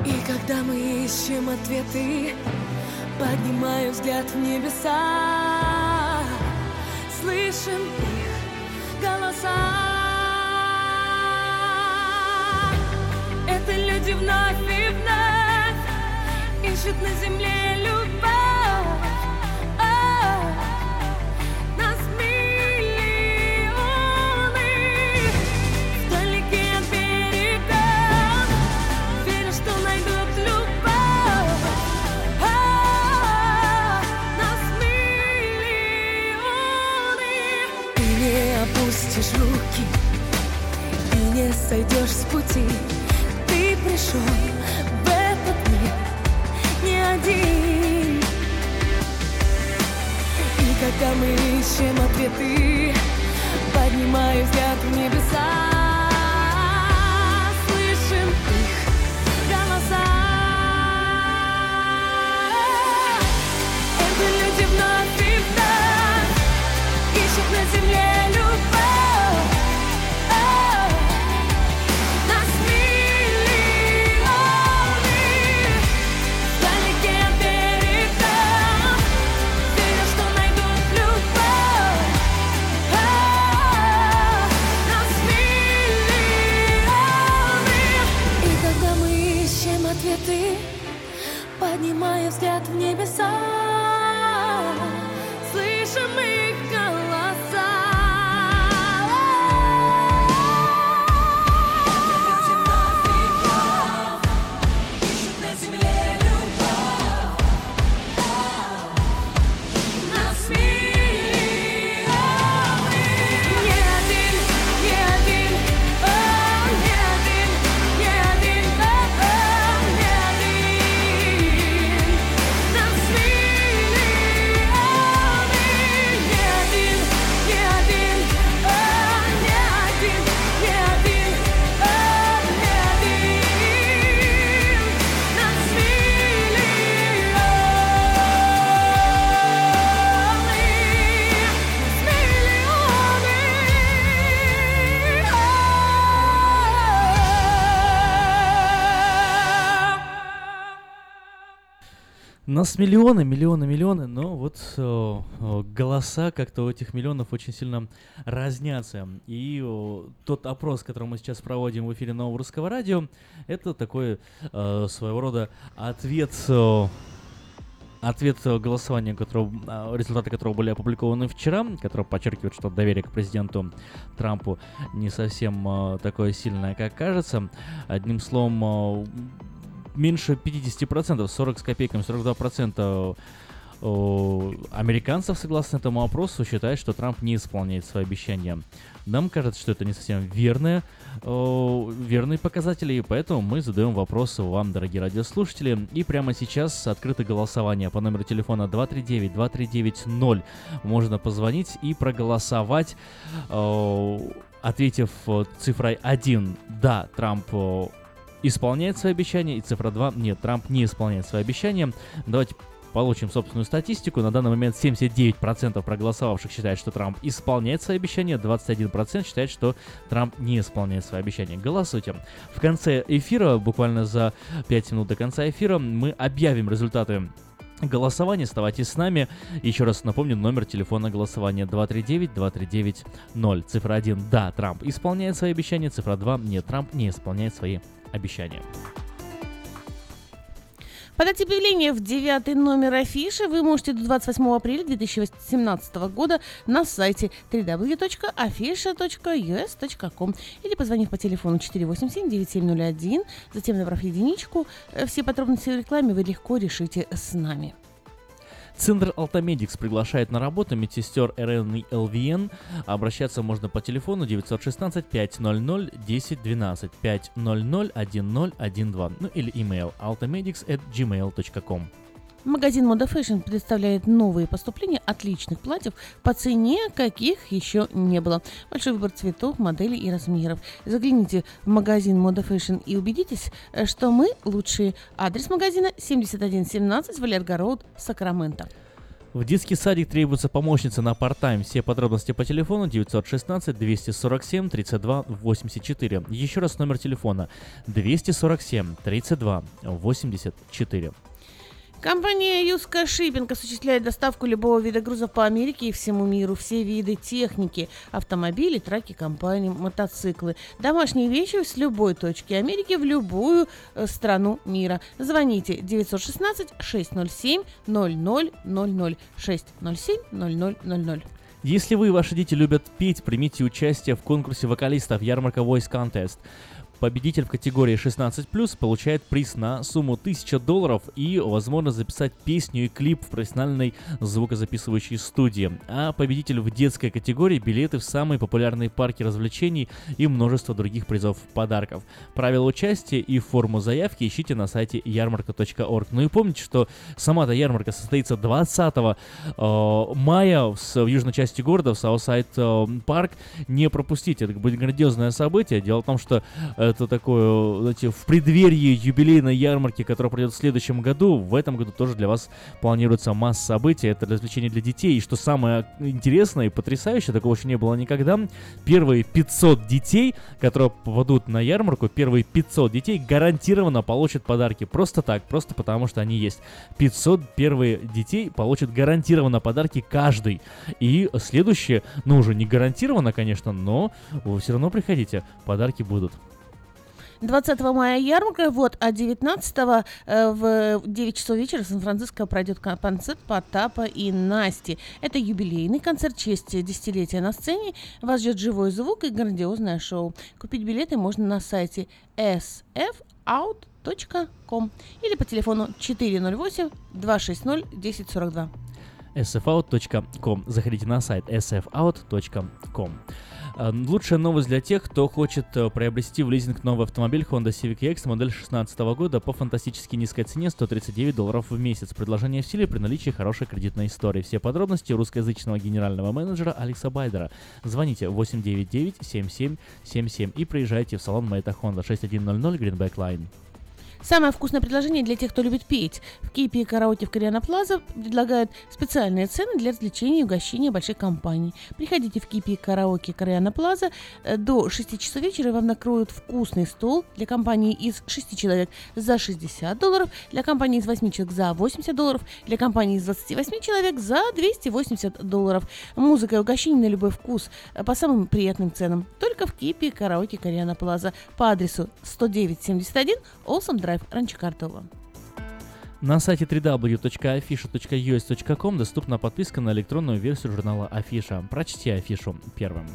И когда мы ищем ответы, поднимаю взгляд в небеса, слышим их голоса. Это люди вновь и вновь ищут на земле любовь. О, нас миллионы вдалеке от берега, веря, что найдут любовь. О, нас миллионы. Ты не опустишь руки и не сойдешь с пути. Ты пришел Когда мы ищем ответы, поднимаю взгляд в небеса, Нас миллионы, миллионы, миллионы, но вот э, э, голоса как-то у этих миллионов очень сильно разнятся. И э, тот опрос, который мы сейчас проводим в эфире Нового Русского Радио, это такой э, своего рода ответ... Ответ голосования, которого, результаты которого были опубликованы вчера, который подчеркивает, что доверие к президенту Трампу не совсем такое сильное, как кажется. Одним словом, меньше 50%, 40 с копейками, 42% о, американцев, согласно этому опросу, считают, что Трамп не исполняет свои обещания. Нам кажется, что это не совсем верные, о, верные показатели, и поэтому мы задаем вопросы вам, дорогие радиослушатели. И прямо сейчас открыто голосование по номеру телефона 239-2390. Можно позвонить и проголосовать, о, ответив цифрой 1 «Да, Трамп исполняет свои обещания, и цифра 2 «Нет, Трамп не исполняет свои обещания». Давайте получим собственную статистику. На данный момент 79% проголосовавших считают, что Трамп исполняет свои обещания, 21% считает, что Трамп не исполняет свои обещания. Голосуйте. В конце эфира, буквально за 5 минут до конца эфира, мы объявим результаты голосование. Оставайтесь с нами. Еще раз напомню, номер телефона голосования 239-239-0. Цифра 1. Да, Трамп исполняет свои обещания. Цифра 2. Нет, Трамп не исполняет свои обещания. Подать объявление в девятый номер афиши вы можете до 28 апреля 2017 года на сайте www.afisha.us.com или позвонив по телефону 487-9701, затем набрав единичку. Э, Все подробности в рекламе вы легко решите с нами. Центр Алтамедикс приглашает на работу медсестер РН и ЛВН. Обращаться можно по телефону 916 500 1012 500 1012, ну или email altamedics at gmail.com. Магазин Мода Fashion представляет новые поступления отличных платьев по цене, каких еще не было. Большой выбор цветов, моделей и размеров. Загляните в магазин Мода Fashion и убедитесь, что мы лучшие. Адрес магазина 7117 Валерго Сакраменто. В детский садик требуется помощница на парт-тайм. Все подробности по телефону 916 247 32 84. Еще раз номер телефона 247 32 84. Компания Юска Шиппинг осуществляет доставку любого вида грузов по Америке и всему миру. Все виды техники, автомобили, траки, компании, мотоциклы, домашние вещи с любой точки Америки в любую э, страну мира. Звоните 916 607 0000 607 0000. Если вы и ваши дети любят петь, примите участие в конкурсе вокалистов Ярмарка Voice Contest. Победитель в категории 16+, получает приз на сумму 1000 долларов и возможность записать песню и клип в профессиональной звукозаписывающей студии. А победитель в детской категории билеты в самые популярные парки развлечений и множество других призов подарков. Правила участия и форму заявки ищите на сайте ярмарка.орг. Ну и помните, что сама-то ярмарка состоится 20 э, мая в, в южной части города, в Саусайд э, парк. Не пропустите, это будет грандиозное событие. Дело в том, что э, это такое, знаете, в преддверии юбилейной ярмарки, которая пройдет в следующем году, в этом году тоже для вас планируется масса событий, это развлечение для детей. И что самое интересное и потрясающее, такого еще не было никогда, первые 500 детей, которые попадут на ярмарку, первые 500 детей гарантированно получат подарки. Просто так, просто потому что они есть. 500 первые детей получат гарантированно подарки каждый. И следующее, ну уже не гарантированно, конечно, но вы все равно приходите, подарки будут. 20 мая ярмарка, вот, а 19 э, в 9 часов вечера в Сан-Франциско пройдет концерт Потапа и Насти. Это юбилейный концерт в честь десятилетия на сцене. Вас ждет живой звук и грандиозное шоу. Купить билеты можно на сайте sfout.com или по телефону 408 260 1042 sfout.com. Заходите на сайт sfout.com. Э, Лучшая новость для тех, кто хочет э, приобрести в лизинг новый автомобиль Honda Civic EX модель 2016 года по фантастически низкой цене 139 долларов в месяц. Предложение в силе при наличии хорошей кредитной истории. Все подробности русскоязычного генерального менеджера Алекса Байдера. Звоните 899-7777 и приезжайте в салон Мэйта Honda 6100 Greenback Line. Самое вкусное предложение для тех, кто любит петь. В Кипе и караоке в Кориана Плаза предлагают специальные цены для развлечений и угощения больших компаний. Приходите в Кипе и караоке Кориана Плаза э, до 6 часов вечера и вам накроют вкусный стол для компании из 6 человек за 60 долларов, для компании из 8 человек за 80 долларов, для компании из 28 человек за 280 долларов. Музыка и угощение на любой вкус э, по самым приятным ценам. Только в Кипе и караоке Кориана Плаза по адресу 10971 Олсом Драйв, Ранчо Картово. На сайте www.afisha.us.com доступна подписка на электронную версию журнала Афиша. Прочти афишу первым.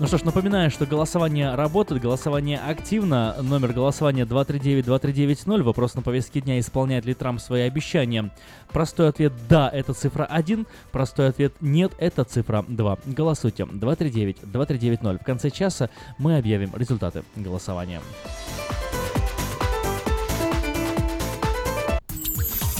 Ну что ж, напоминаю, что голосование работает, голосование активно. Номер голосования 239-2390. Вопрос на повестке дня, исполняет ли Трамп свои обещания. Простой ответ «да» — это цифра 1, простой ответ «нет» — это цифра 2. Голосуйте 239-2390. В конце часа мы объявим результаты голосования.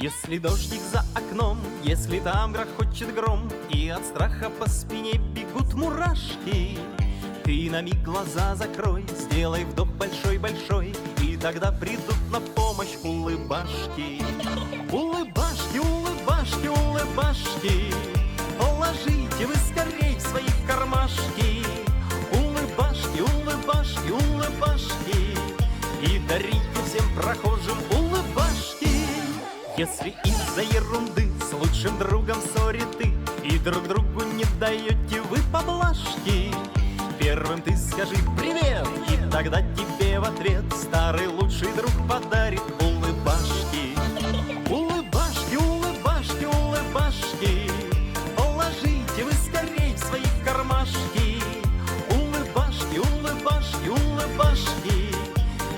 Если дождик за окном, если там грохочет гром, И от страха по спине бегут мурашки, Ты на миг глаза закрой, сделай вдох большой-большой, И тогда придут на помощь улыбашки. Улыбашки, улыбашки, улыбашки, Положите вы скорей в свои кармашки. Улыбашки, улыбашки, улыбашки, И дарите всем прохожим. Если из-за ерунды с лучшим другом ссорите И друг другу не даете вы поблажки, Первым ты скажи привет, и тогда тебе в ответ Старый лучший друг подарит улыбашки. Улыбашки, улыбашки, улыбашки, Положите вы скорей в свои кармашки. Улыбашки, улыбашки, улыбашки,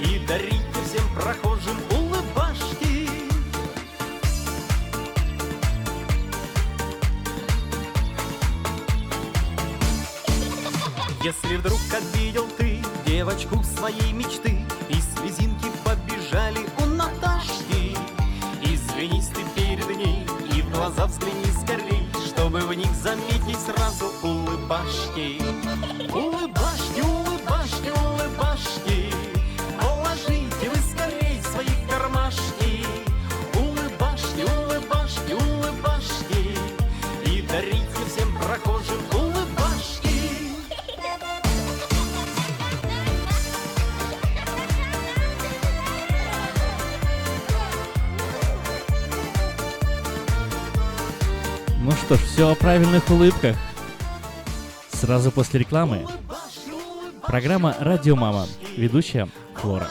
И дарите всем прохожим Если вдруг обидел ты девочку своей мечты И слезинки побежали у Наташки. Извинись ты перед ней и в глаза взгляни скорей Чтобы в них заметить сразу улыбашки. Улыбашки, улыбашки, улыбашки все о правильных улыбках. Сразу после рекламы. Программа «Радио Мама». Ведущая Флора.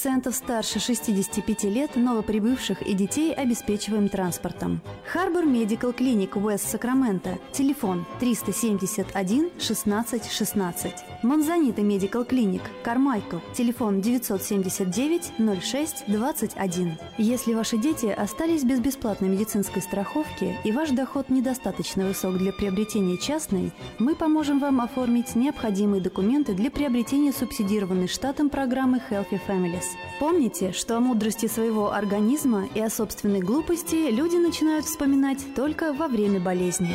Пациентов старше 65 лет, новоприбывших и детей обеспечиваем транспортом. Харбор Медикал Клиник Уэст Сакраменто. Телефон 371 16 16. Монзанита Медикал Клиник Кармайкл. Телефон 979 06 21. Если ваши дети остались без бесплатной медицинской страховки и ваш доход недостаточно высок для приобретения частной, мы поможем вам оформить необходимые документы для приобретения субсидированной штатом программы Healthy Families. Помните, что о мудрости своего организма и о собственной глупости люди начинают вспоминать только во время болезни.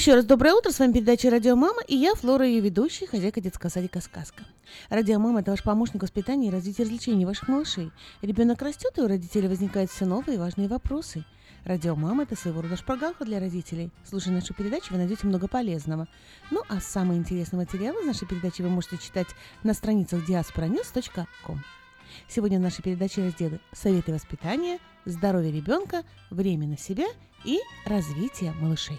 Еще раз доброе утро, с вами передача «Радио Мама» и я, Флора, ее ведущая, хозяйка детского садика «Сказка». «Радио Мама» — это ваш помощник в воспитании и развитии развлечений ваших малышей. Ребенок растет, и у родителей возникают все новые и важные вопросы. «Радио Мама» — это своего рода шпаргалка для родителей. Слушая нашу передачу, вы найдете много полезного. Ну, а самые интересные материалы из нашей передачи вы можете читать на страницах diasporanews.com. Сегодня в нашей передаче разделы «Советы воспитания», «Здоровье ребенка», «Время на себя» и «Развитие малышей».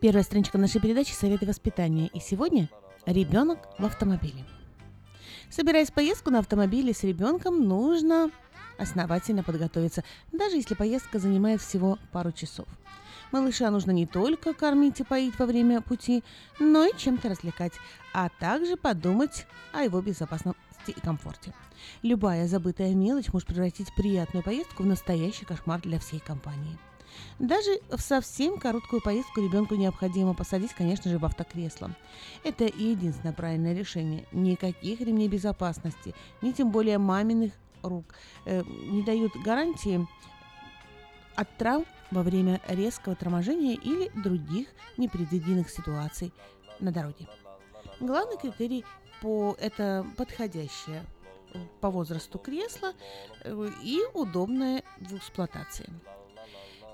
Первая страничка нашей передачи «Советы воспитания». И сегодня ребенок в автомобиле. Собираясь в поездку на автомобиле с ребенком, нужно основательно подготовиться, даже если поездка занимает всего пару часов. Малыша нужно не только кормить и поить во время пути, но и чем-то развлекать, а также подумать о его безопасности и комфорте. Любая забытая мелочь может превратить приятную поездку в настоящий кошмар для всей компании. Даже в совсем короткую поездку ребенку необходимо посадить, конечно же, в автокресло. Это единственное правильное решение. Никаких ремней безопасности, ни тем более маминых рук э, не дают гарантии от травм во время резкого торможения или других непредвиденных ситуаций на дороге. Главный критерий по это подходящее по возрасту кресло э, и удобное в эксплуатации.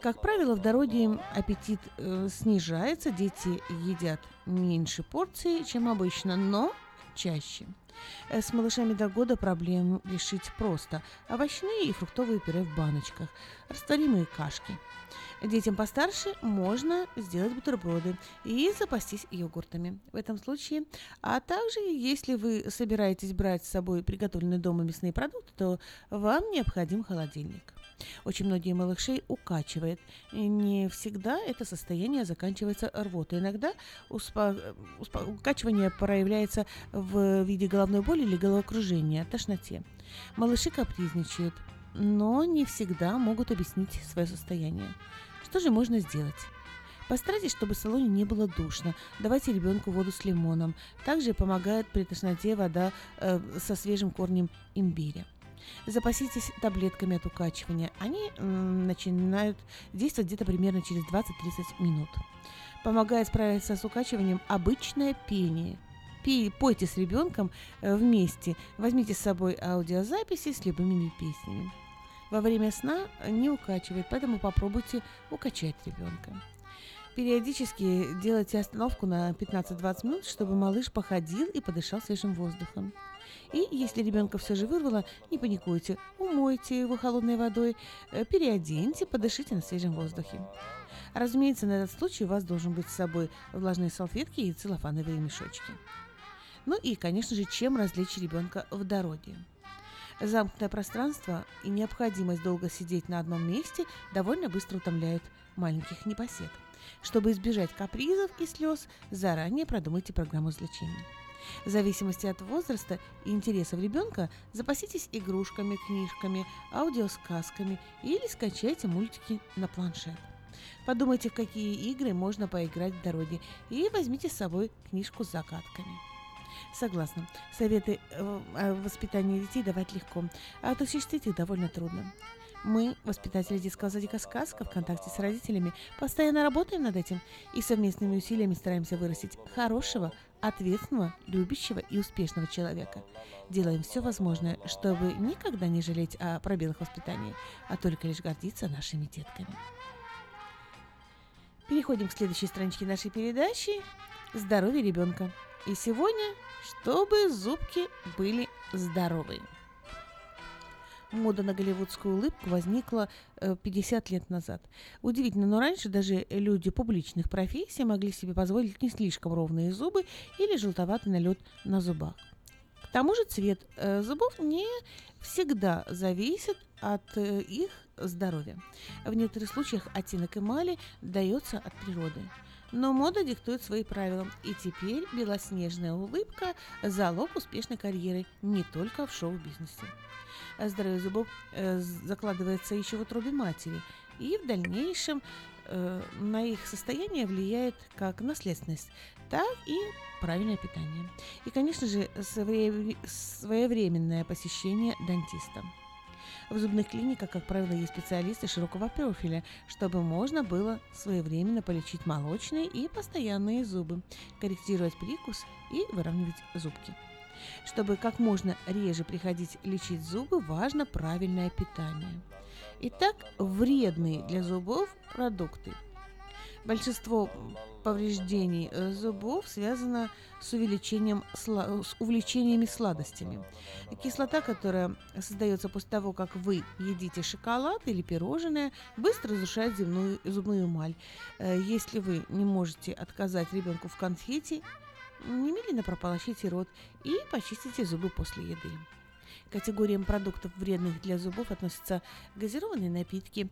Как правило, в дороге аппетит э, снижается, дети едят меньше порций, чем обычно, но чаще. Э, С малышами до года проблем решить просто. Овощные и фруктовые пюре в баночках, растворимые кашки. Детям постарше можно сделать бутерброды и запастись йогуртами в этом случае. А также, если вы собираетесь брать с собой приготовленные дома мясные продукты, то вам необходим холодильник. Очень многие малышей укачивает. И не всегда это состояние заканчивается рвотой. Иногда успа- успа- укачивание проявляется в виде головной боли или головокружения, тошноте. Малыши капризничают, но не всегда могут объяснить свое состояние. Что же можно сделать? Постарайтесь, чтобы в салоне не было душно. Давайте ребенку воду с лимоном. Также помогает при тошноте вода э, со свежим корнем имбиря. Запаситесь таблетками от укачивания. Они начинают действовать где-то примерно через 20-30 минут. Помогает справиться с укачиванием обычное пение. Пей, пойте с ребенком э, вместе. Возьмите с собой аудиозаписи с любыми песнями. Во время сна не укачивает, поэтому попробуйте укачать ребенка. Периодически делайте остановку на 15-20 минут, чтобы малыш походил и подышал свежим воздухом. И если ребенка все же вырвало, не паникуйте, умойте его холодной водой, э, переоденьте, подышите на свежем воздухе. Разумеется, на этот случай у вас должен быть с собой влажные салфетки и целлофановые мешочки. Ну и, конечно же, чем развлечь ребенка в дороге. Замкнутое пространство и необходимость долго сидеть на одном месте довольно быстро утомляют маленьких непосед. Чтобы избежать капризов и слез, заранее продумайте программу развлечений. В зависимости от возраста и интересов ребенка запаситесь игрушками, книжками, аудиосказками или скачайте мультики на планшет. Подумайте, в какие игры можно поиграть в дороге, и возьмите с собой книжку с загадками. Согласна. Советы э, о воспитании детей давать легко, а осуществить их довольно трудно. Мы, воспитатели детского садика «Сказка» в контакте с родителями, постоянно работаем над этим и совместными усилиями стараемся вырастить хорошего, ответственного, любящего и успешного человека. Делаем все возможное, чтобы никогда не жалеть о пробелах воспитания, а только лишь гордиться нашими детками. Переходим к следующей страничке нашей передачи «Здоровье ребенка». И сегодня, чтобы зубки были здоровые. Мода на голливудскую улыбку возникла 50 лет назад. Удивительно, но раньше даже люди публичных профессий могли себе позволить не слишком ровные зубы или желтоватый налет на зубах. К тому же цвет э, зубов не всегда зависит от э, их здоровья. В некоторых случаях оттенок эмали дается от природы. Но мода диктует свои правила, и теперь белоснежная улыбка – залог успешной карьеры не только в шоу-бизнесе. Здоровье зубов э, закладывается еще в утробе матери, и в дальнейшем э, на их состояние влияет как наследственность, так и правильное питание. И, конечно же, своевременное посещение дантиста. В зубных клиниках, как правило, есть специалисты широкого профиля, чтобы можно было своевременно полечить молочные и постоянные зубы, корректировать прикус и выравнивать зубки. Чтобы как можно реже приходить лечить зубы, важно правильное питание. Итак, вредные для зубов продукты. Большинство повреждений э, зубов связано с увеличением с увлечениями сладостями. Кислота, которая создается после того, как вы едите шоколад или пирожное, быстро разрушает земную, зубную эмаль. Э, если вы не можете отказать ребенку в конфете, немедленно прополощите рот и почистите зубы после еды. К категориям продуктов, вредных для зубов, относятся газированные напитки,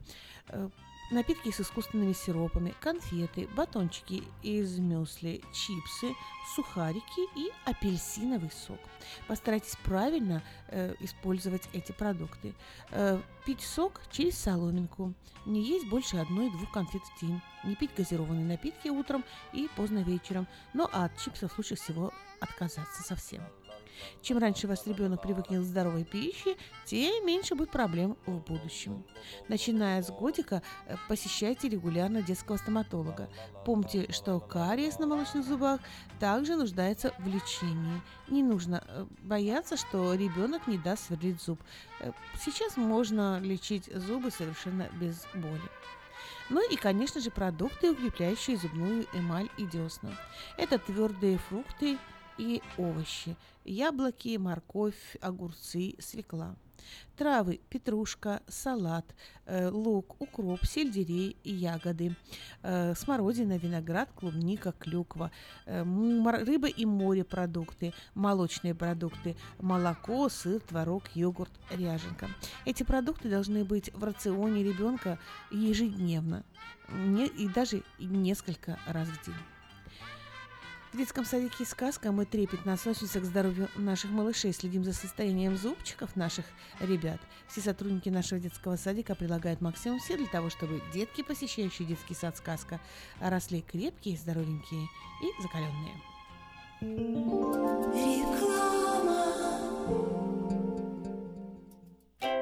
э, напитки с искусственными сиропами, конфеты, батончики из мюсли, чипсы, сухарики и апельсиновый сок. Постарайтесь правильно э, использовать эти продукты. Э, пить сок через соломинку. Не есть больше одной-двух конфет в день. Не пить газированные напитки утром и поздно вечером. Но от чипсов лучше всего отказаться совсем. Чем раньше ваш ребенок привыкнет к здоровой пище, тем меньше будет проблем в будущем. Начиная с годика, э, посещайте регулярно детского стоматолога. Помните, что кариес на молочных зубах также нуждается в лечении. Не нужно э, бояться, что ребенок не даст сверлить зуб. Э, сейчас можно лечить зубы совершенно без боли. Ну и, конечно же, продукты, укрепляющие зубную эмаль и десна. Это твердые фрукты, и овощи. Яблоки, морковь, огурцы, свекла. Травы, петрушка, салат, э, лук, укроп, сельдерей и ягоды, э, смородина, виноград, клубника, клюква, э, рыба и морепродукты, молочные продукты, молоко, сыр, творог, йогурт, ряженка. Эти продукты должны быть в рационе ребенка ежедневно не, и даже несколько раз в день. В детском садике «Сказка» мы трепетно относимся к здоровью наших малышей, следим за состоянием зубчиков наших ребят. Все сотрудники нашего детского садика прилагают максимум все для того, чтобы детки, посещающие детский сад «Сказка», росли крепкие, здоровенькие и закаленные. Реклама.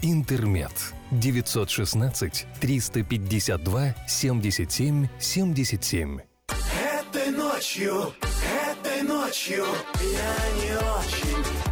«Интермед». 916 352 77 77. Этой ночью, этой ночью я не очень.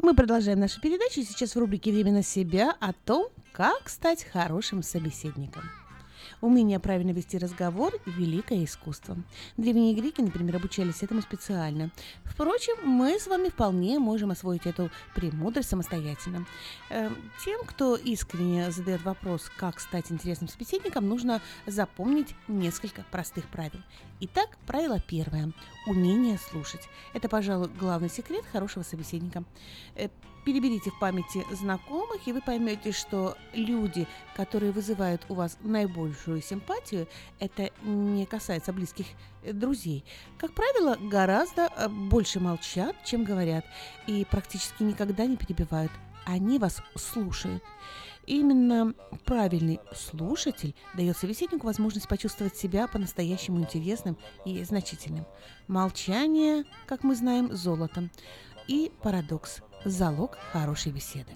Мы продолжаем нашу передачу. Сейчас в рубрике «Время на себя» о том, как стать хорошим собеседником. Умение правильно вести разговор – великое искусство. Древние греки, например, обучались этому специально. Впрочем, мы с вами вполне можем освоить эту премудрость самостоятельно. Э, Тем, кто искренне задает вопрос, как стать интересным собеседником, нужно запомнить несколько простых правил. Итак, правило первое – умение слушать. Это, пожалуй, главный секрет хорошего собеседника. Переберите в памяти знакомых, и вы поймете, что люди, которые вызывают у вас наибольшую симпатию, это не касается близких э, друзей, как правило, гораздо э, больше молчат, чем говорят, и практически никогда не перебивают. Они вас слушают. Именно правильный слушатель дает собеседнику возможность почувствовать себя по-настоящему интересным и значительным. Молчание, как мы знаем, золото. И парадокс – залог хорошей беседы.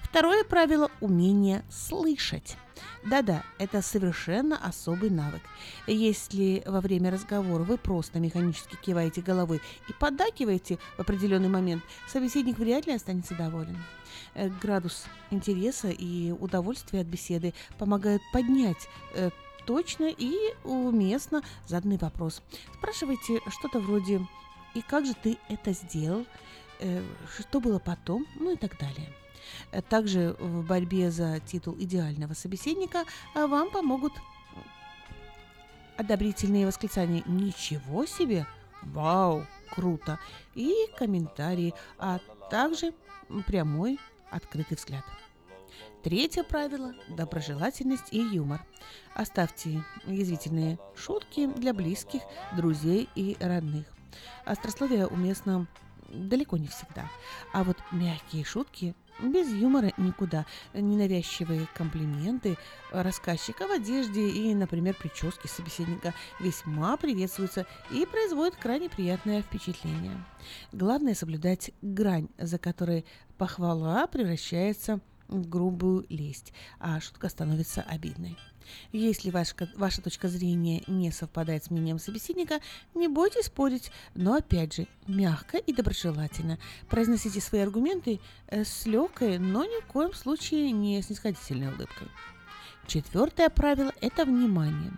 Второе правило – умение слышать. Да-да, это совершенно особый навык. Если во время разговора вы просто механически киваете головой и поддакиваете в определенный момент, собеседник вряд ли останется доволен. Э, Градус интереса и удовольствия от беседы помогают поднять э, точно и уместно заданный вопрос. Спрашивайте что-то вроде «И как же ты это сделал?» Э, «Что было потом?» Ну и так далее. Э, Также в борьбе за титул идеального собеседника а, вам помогут одобрительные восклицания «Ничего себе!» «Вау!» круто, и комментарии, а также прямой открытый взгляд. Третье правило – доброжелательность и юмор. Оставьте язвительные шутки для близких, друзей и родных. Острословие уместно далеко не всегда. А вот мягкие шутки без юмора никуда. Ненавязчивые комплименты рассказчика в одежде и, например, прически собеседника весьма приветствуются и производят крайне приятное впечатление. Главное соблюдать грань, за которой похвала превращается в грубую лесть, а шутка становится обидной. Если ваша, ваша точка зрения не совпадает с мнением собеседника, не бойтесь спорить, но опять же, мягко и доброжелательно. Произносите свои аргументы э, с легкой, но ни в коем случае не снисходительной улыбкой. Четвертое правило – это внимание.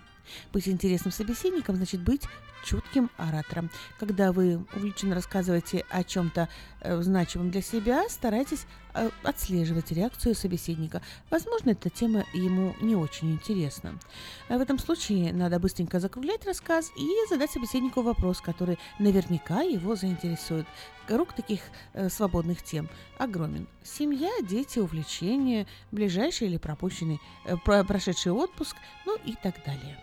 Быть интересным собеседником значит быть чутким оратором. Когда вы увлеченно рассказываете о чем-то э, значимом для себя, старайтесь э, отслеживать реакцию собеседника. Возможно, эта тема ему не очень интересна. В этом случае надо быстренько закруглять рассказ и задать собеседнику вопрос, который наверняка его заинтересует. Круг таких э, свободных тем огромен. Семья, дети, увлечения, ближайший или пропущенный, э, прошедший отпуск, ну и так далее.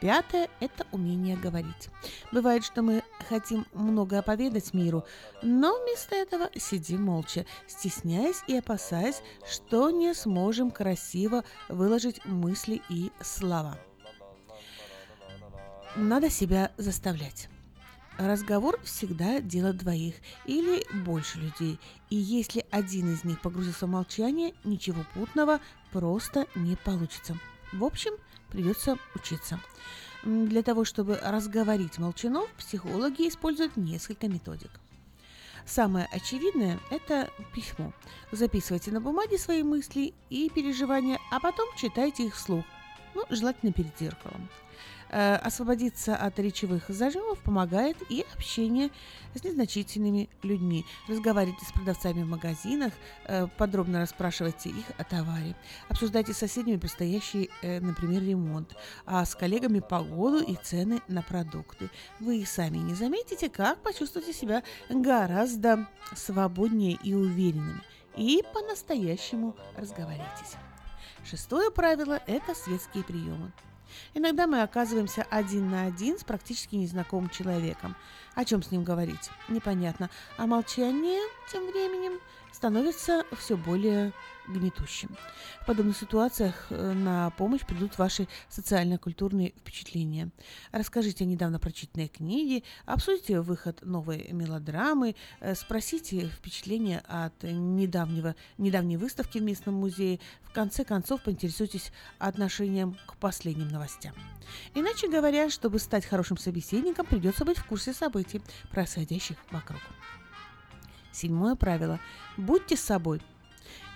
Пятое – это умение говорить. Бывает, что мы хотим многое поведать миру, но вместо этого сидим молча, стесняясь и опасаясь, что не сможем красиво выложить мысли и слова. Надо себя заставлять. Разговор всегда дело двоих или больше людей, и если один из них погрузился в молчание, ничего путного просто не получится. В общем, придется учиться. Для того, чтобы разговорить молчанов, психологи используют несколько методик. Самое очевидное – это письмо. Записывайте на бумаге свои мысли и переживания, а потом читайте их вслух, ну, желательно перед зеркалом. Э, освободиться от речевых зажимов помогает и общение с незначительными людьми. Разговаривайте с продавцами в магазинах, э, подробно расспрашивайте их о товаре. Обсуждайте с соседями предстоящий, э, например, ремонт, а с коллегами погоду и цены на продукты. Вы сами не заметите, как почувствуете себя гораздо свободнее и уверенными. И по-настоящему разговаривайтесь. Шестое правило – это светские приемы. Иногда мы оказываемся один на один с практически незнакомым человеком. О чем с ним говорить? Непонятно. А молчание тем временем становится все более гнетущим. В подобных ситуациях э, на помощь придут ваши социально-культурные впечатления. Расскажите о недавно прочитанной книге, обсудите выход новой мелодрамы, э, спросите впечатления от недавнего, недавней выставки в местном музее. В конце концов, поинтересуйтесь отношением к последним новостям. Иначе говоря, чтобы стать хорошим собеседником, придется быть в курсе событий, происходящих вокруг. Седьмое правило. Будьте собой.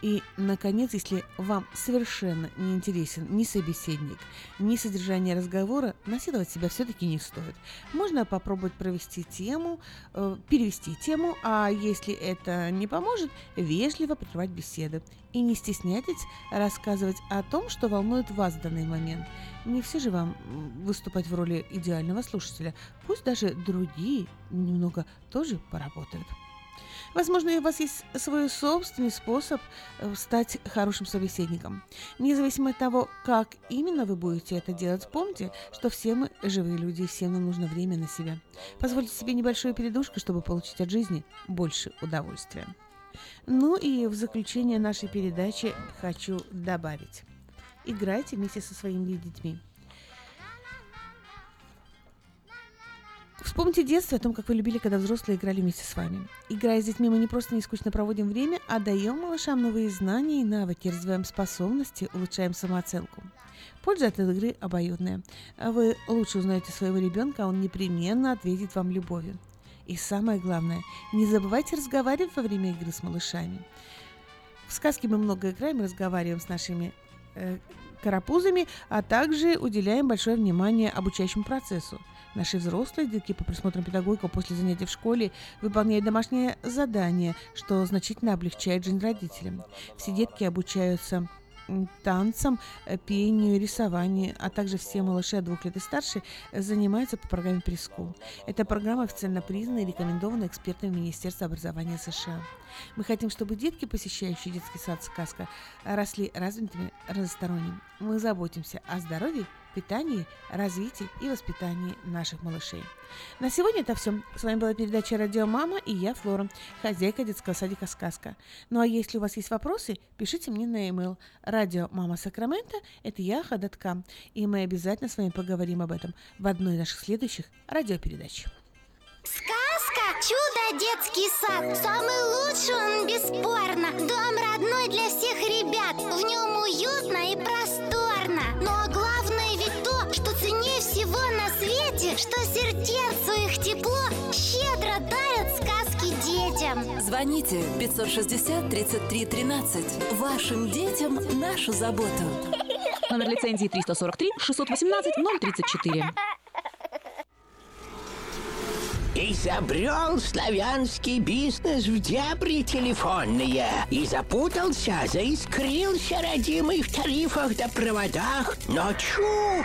И, наконец, если вам совершенно не интересен ни собеседник, ни содержание разговора, насиловать себя все-таки не стоит. Можно попробовать провести тему, э, перевести тему, а если это не поможет, вежливо прервать беседу. И не стесняйтесь рассказывать о том, что волнует вас в данный момент. Не все же вам выступать в роли идеального слушателя. Пусть даже другие немного тоже поработают. Возможно, у вас есть свой собственный способ э, стать хорошим собеседником. Независимо от того, как именно вы будете это делать, помните, что все мы живые люди, всем нам нужно время на себя. Позвольте себе небольшую передушку, чтобы получить от жизни больше удовольствия. Ну и в заключение нашей передачи хочу добавить. Играйте вместе со своими детьми. Вспомните детство о том, как вы любили, когда взрослые играли вместе с вами. Играя с детьми, мы не просто не скучно проводим время, а даем малышам новые знания и навыки, развиваем способности, улучшаем самооценку. Польза от игры обоюдная. Вы лучше узнаете своего ребенка, а он непременно ответит вам любовью. И самое главное, не забывайте разговаривать во время игры с малышами. В сказке мы много играем, разговариваем с нашими э, карапузами, а также уделяем большое внимание обучающему процессу. Наши взрослые детки по присмотру педагогика после занятий в школе выполняют домашнее задание, что значительно облегчает жизнь родителям. Все детки обучаются танцам, э, пению, рисованию, а также все малыши от двух лет и старше занимаются по программе Прескул. Эта программа официально признана и рекомендована экспертами Министерства образования США. Мы хотим, чтобы детки, посещающие детский сад «Сказка», росли развитыми, разносторонними. Мы заботимся о здоровье питании, развитии и воспитании наших малышей. На сегодня это все. С вами была передача «Радио Мама» и я, Флора, хозяйка детского садика «Сказка». Ну а если у вас есть вопросы, пишите мне на e-mail радио Мама Сакраменто, это я, Хадаткам, и мы обязательно с вами поговорим об этом в одной из наших следующих радиопередач. Сказка «Чудо детский сад» Самый лучший он, бесспорно Дом родной для всех ребят Что сердцу их тепло щедро дарят сказки детям Звоните 560 33 13. Вашим детям нашу заботу. Номер лицензии 343 618 034. Изобрел славянский бизнес в дебри телефонные И запутался, заискрился родимый в тарифах да проводах Но чу!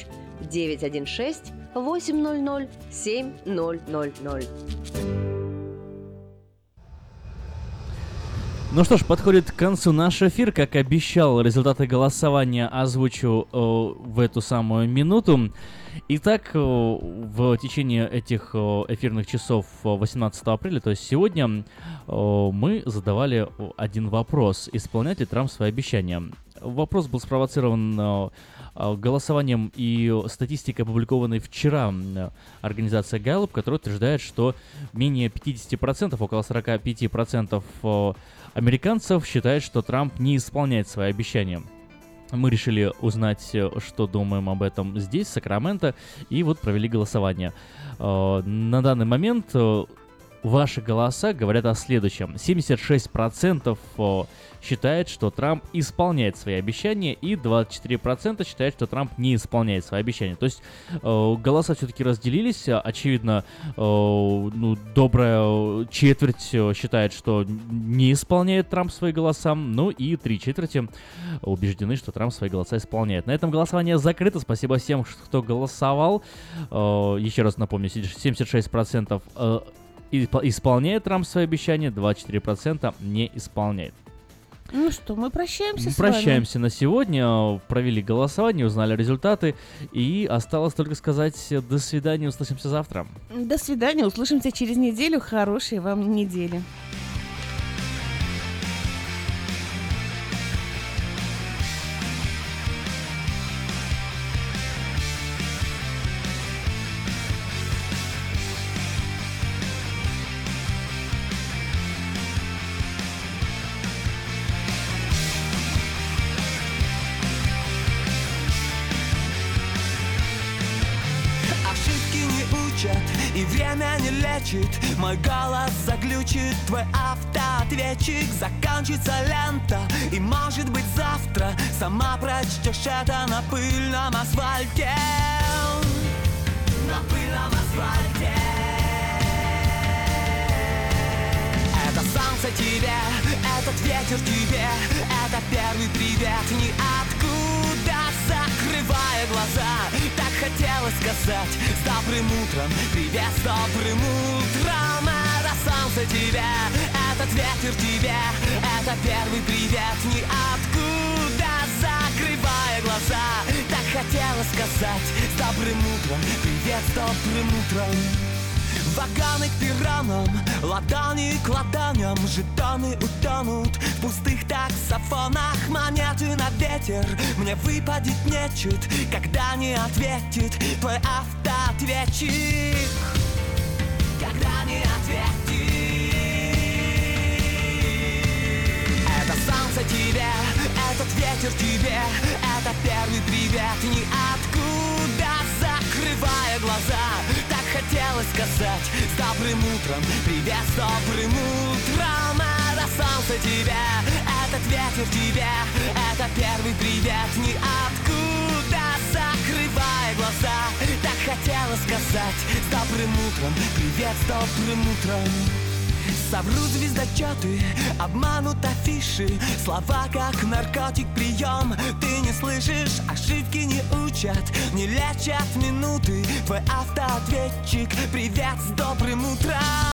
916 800 7000. Ну что ж, подходит к концу наш эфир. Как обещал, результаты голосования озвучу э, в эту самую минуту. Итак, э, в течение этих э, эфирных часов 18 апреля, то есть сегодня, э, мы задавали один вопрос. Исполняет ли Трамп свои обещания? Вопрос был спровоцирован э, э, голосованием и статистикой, опубликованной вчера организацией Gallup, которая утверждает, что менее 50%, около 45% э, американцев считают, что Трамп не исполняет свои обещания. Мы решили узнать, что думаем об этом здесь, в Сакраменто, и вот провели голосование. На данный момент ваши голоса говорят о следующем. 76% э, считает, что Трамп исполняет свои обещания, и 24% считает, что Трамп не исполняет свои обещания. То есть э, голоса все-таки разделились. Очевидно, э, ну, добрая четверть э, считает, что не исполняет Трамп свои голоса, ну и три четверти убеждены, что Трамп свои голоса исполняет. На этом голосование закрыто. Спасибо всем, кто голосовал. Э, еще раз напомню, 76% э, исполняет Трамп свои обещания, 24% не исполняет. Ну что, мы прощаемся Мы с вами. прощаемся на сегодня, провели голосование, узнали результаты, и осталось только сказать до свидания, услышимся завтра. До свидания, услышимся через неделю. Хорошей вам недели. Автоответчик Закончится лента. И может быть завтра Сама прочтешь это на пыльном асфальте. На пыльном асфальте. Это солнце тебе, этот ветер тебе Это первый привет. Ниоткуда Закрывая глаза. Так хотелось сказать С добрым утром, привет с добрым утром солнце тебе, этот ветер тебе Это первый привет ниоткуда. Закрывая глаза Так хотелось сказать С добрым утром, привет с добрым утром. Ваганы к пиранам, ладони к ладоням Жетоны утонут в пустых таксофонах. Монеты на ветер, мне выпадет нечет Когда не ответит твой автоответчик. Когда не ответит Это солнце тебе, этот ветер тебе Это первый привет. Ниоткуда Закрывая глаза Так хотелось сказать С добрым утром, привет с добрым утром. Это солнце тебе, этот ветер тебе Это первый привет. Ниоткуда Закрывая глаза Так хотелось сказать С добрым утром, привет с добрым утром Соврут звездочеты, обманут афиши. Слова как наркотик прием. Ты не слышишь, ошибки не учат Не лечат минуты. Твой автоответчик Привет с добрым утром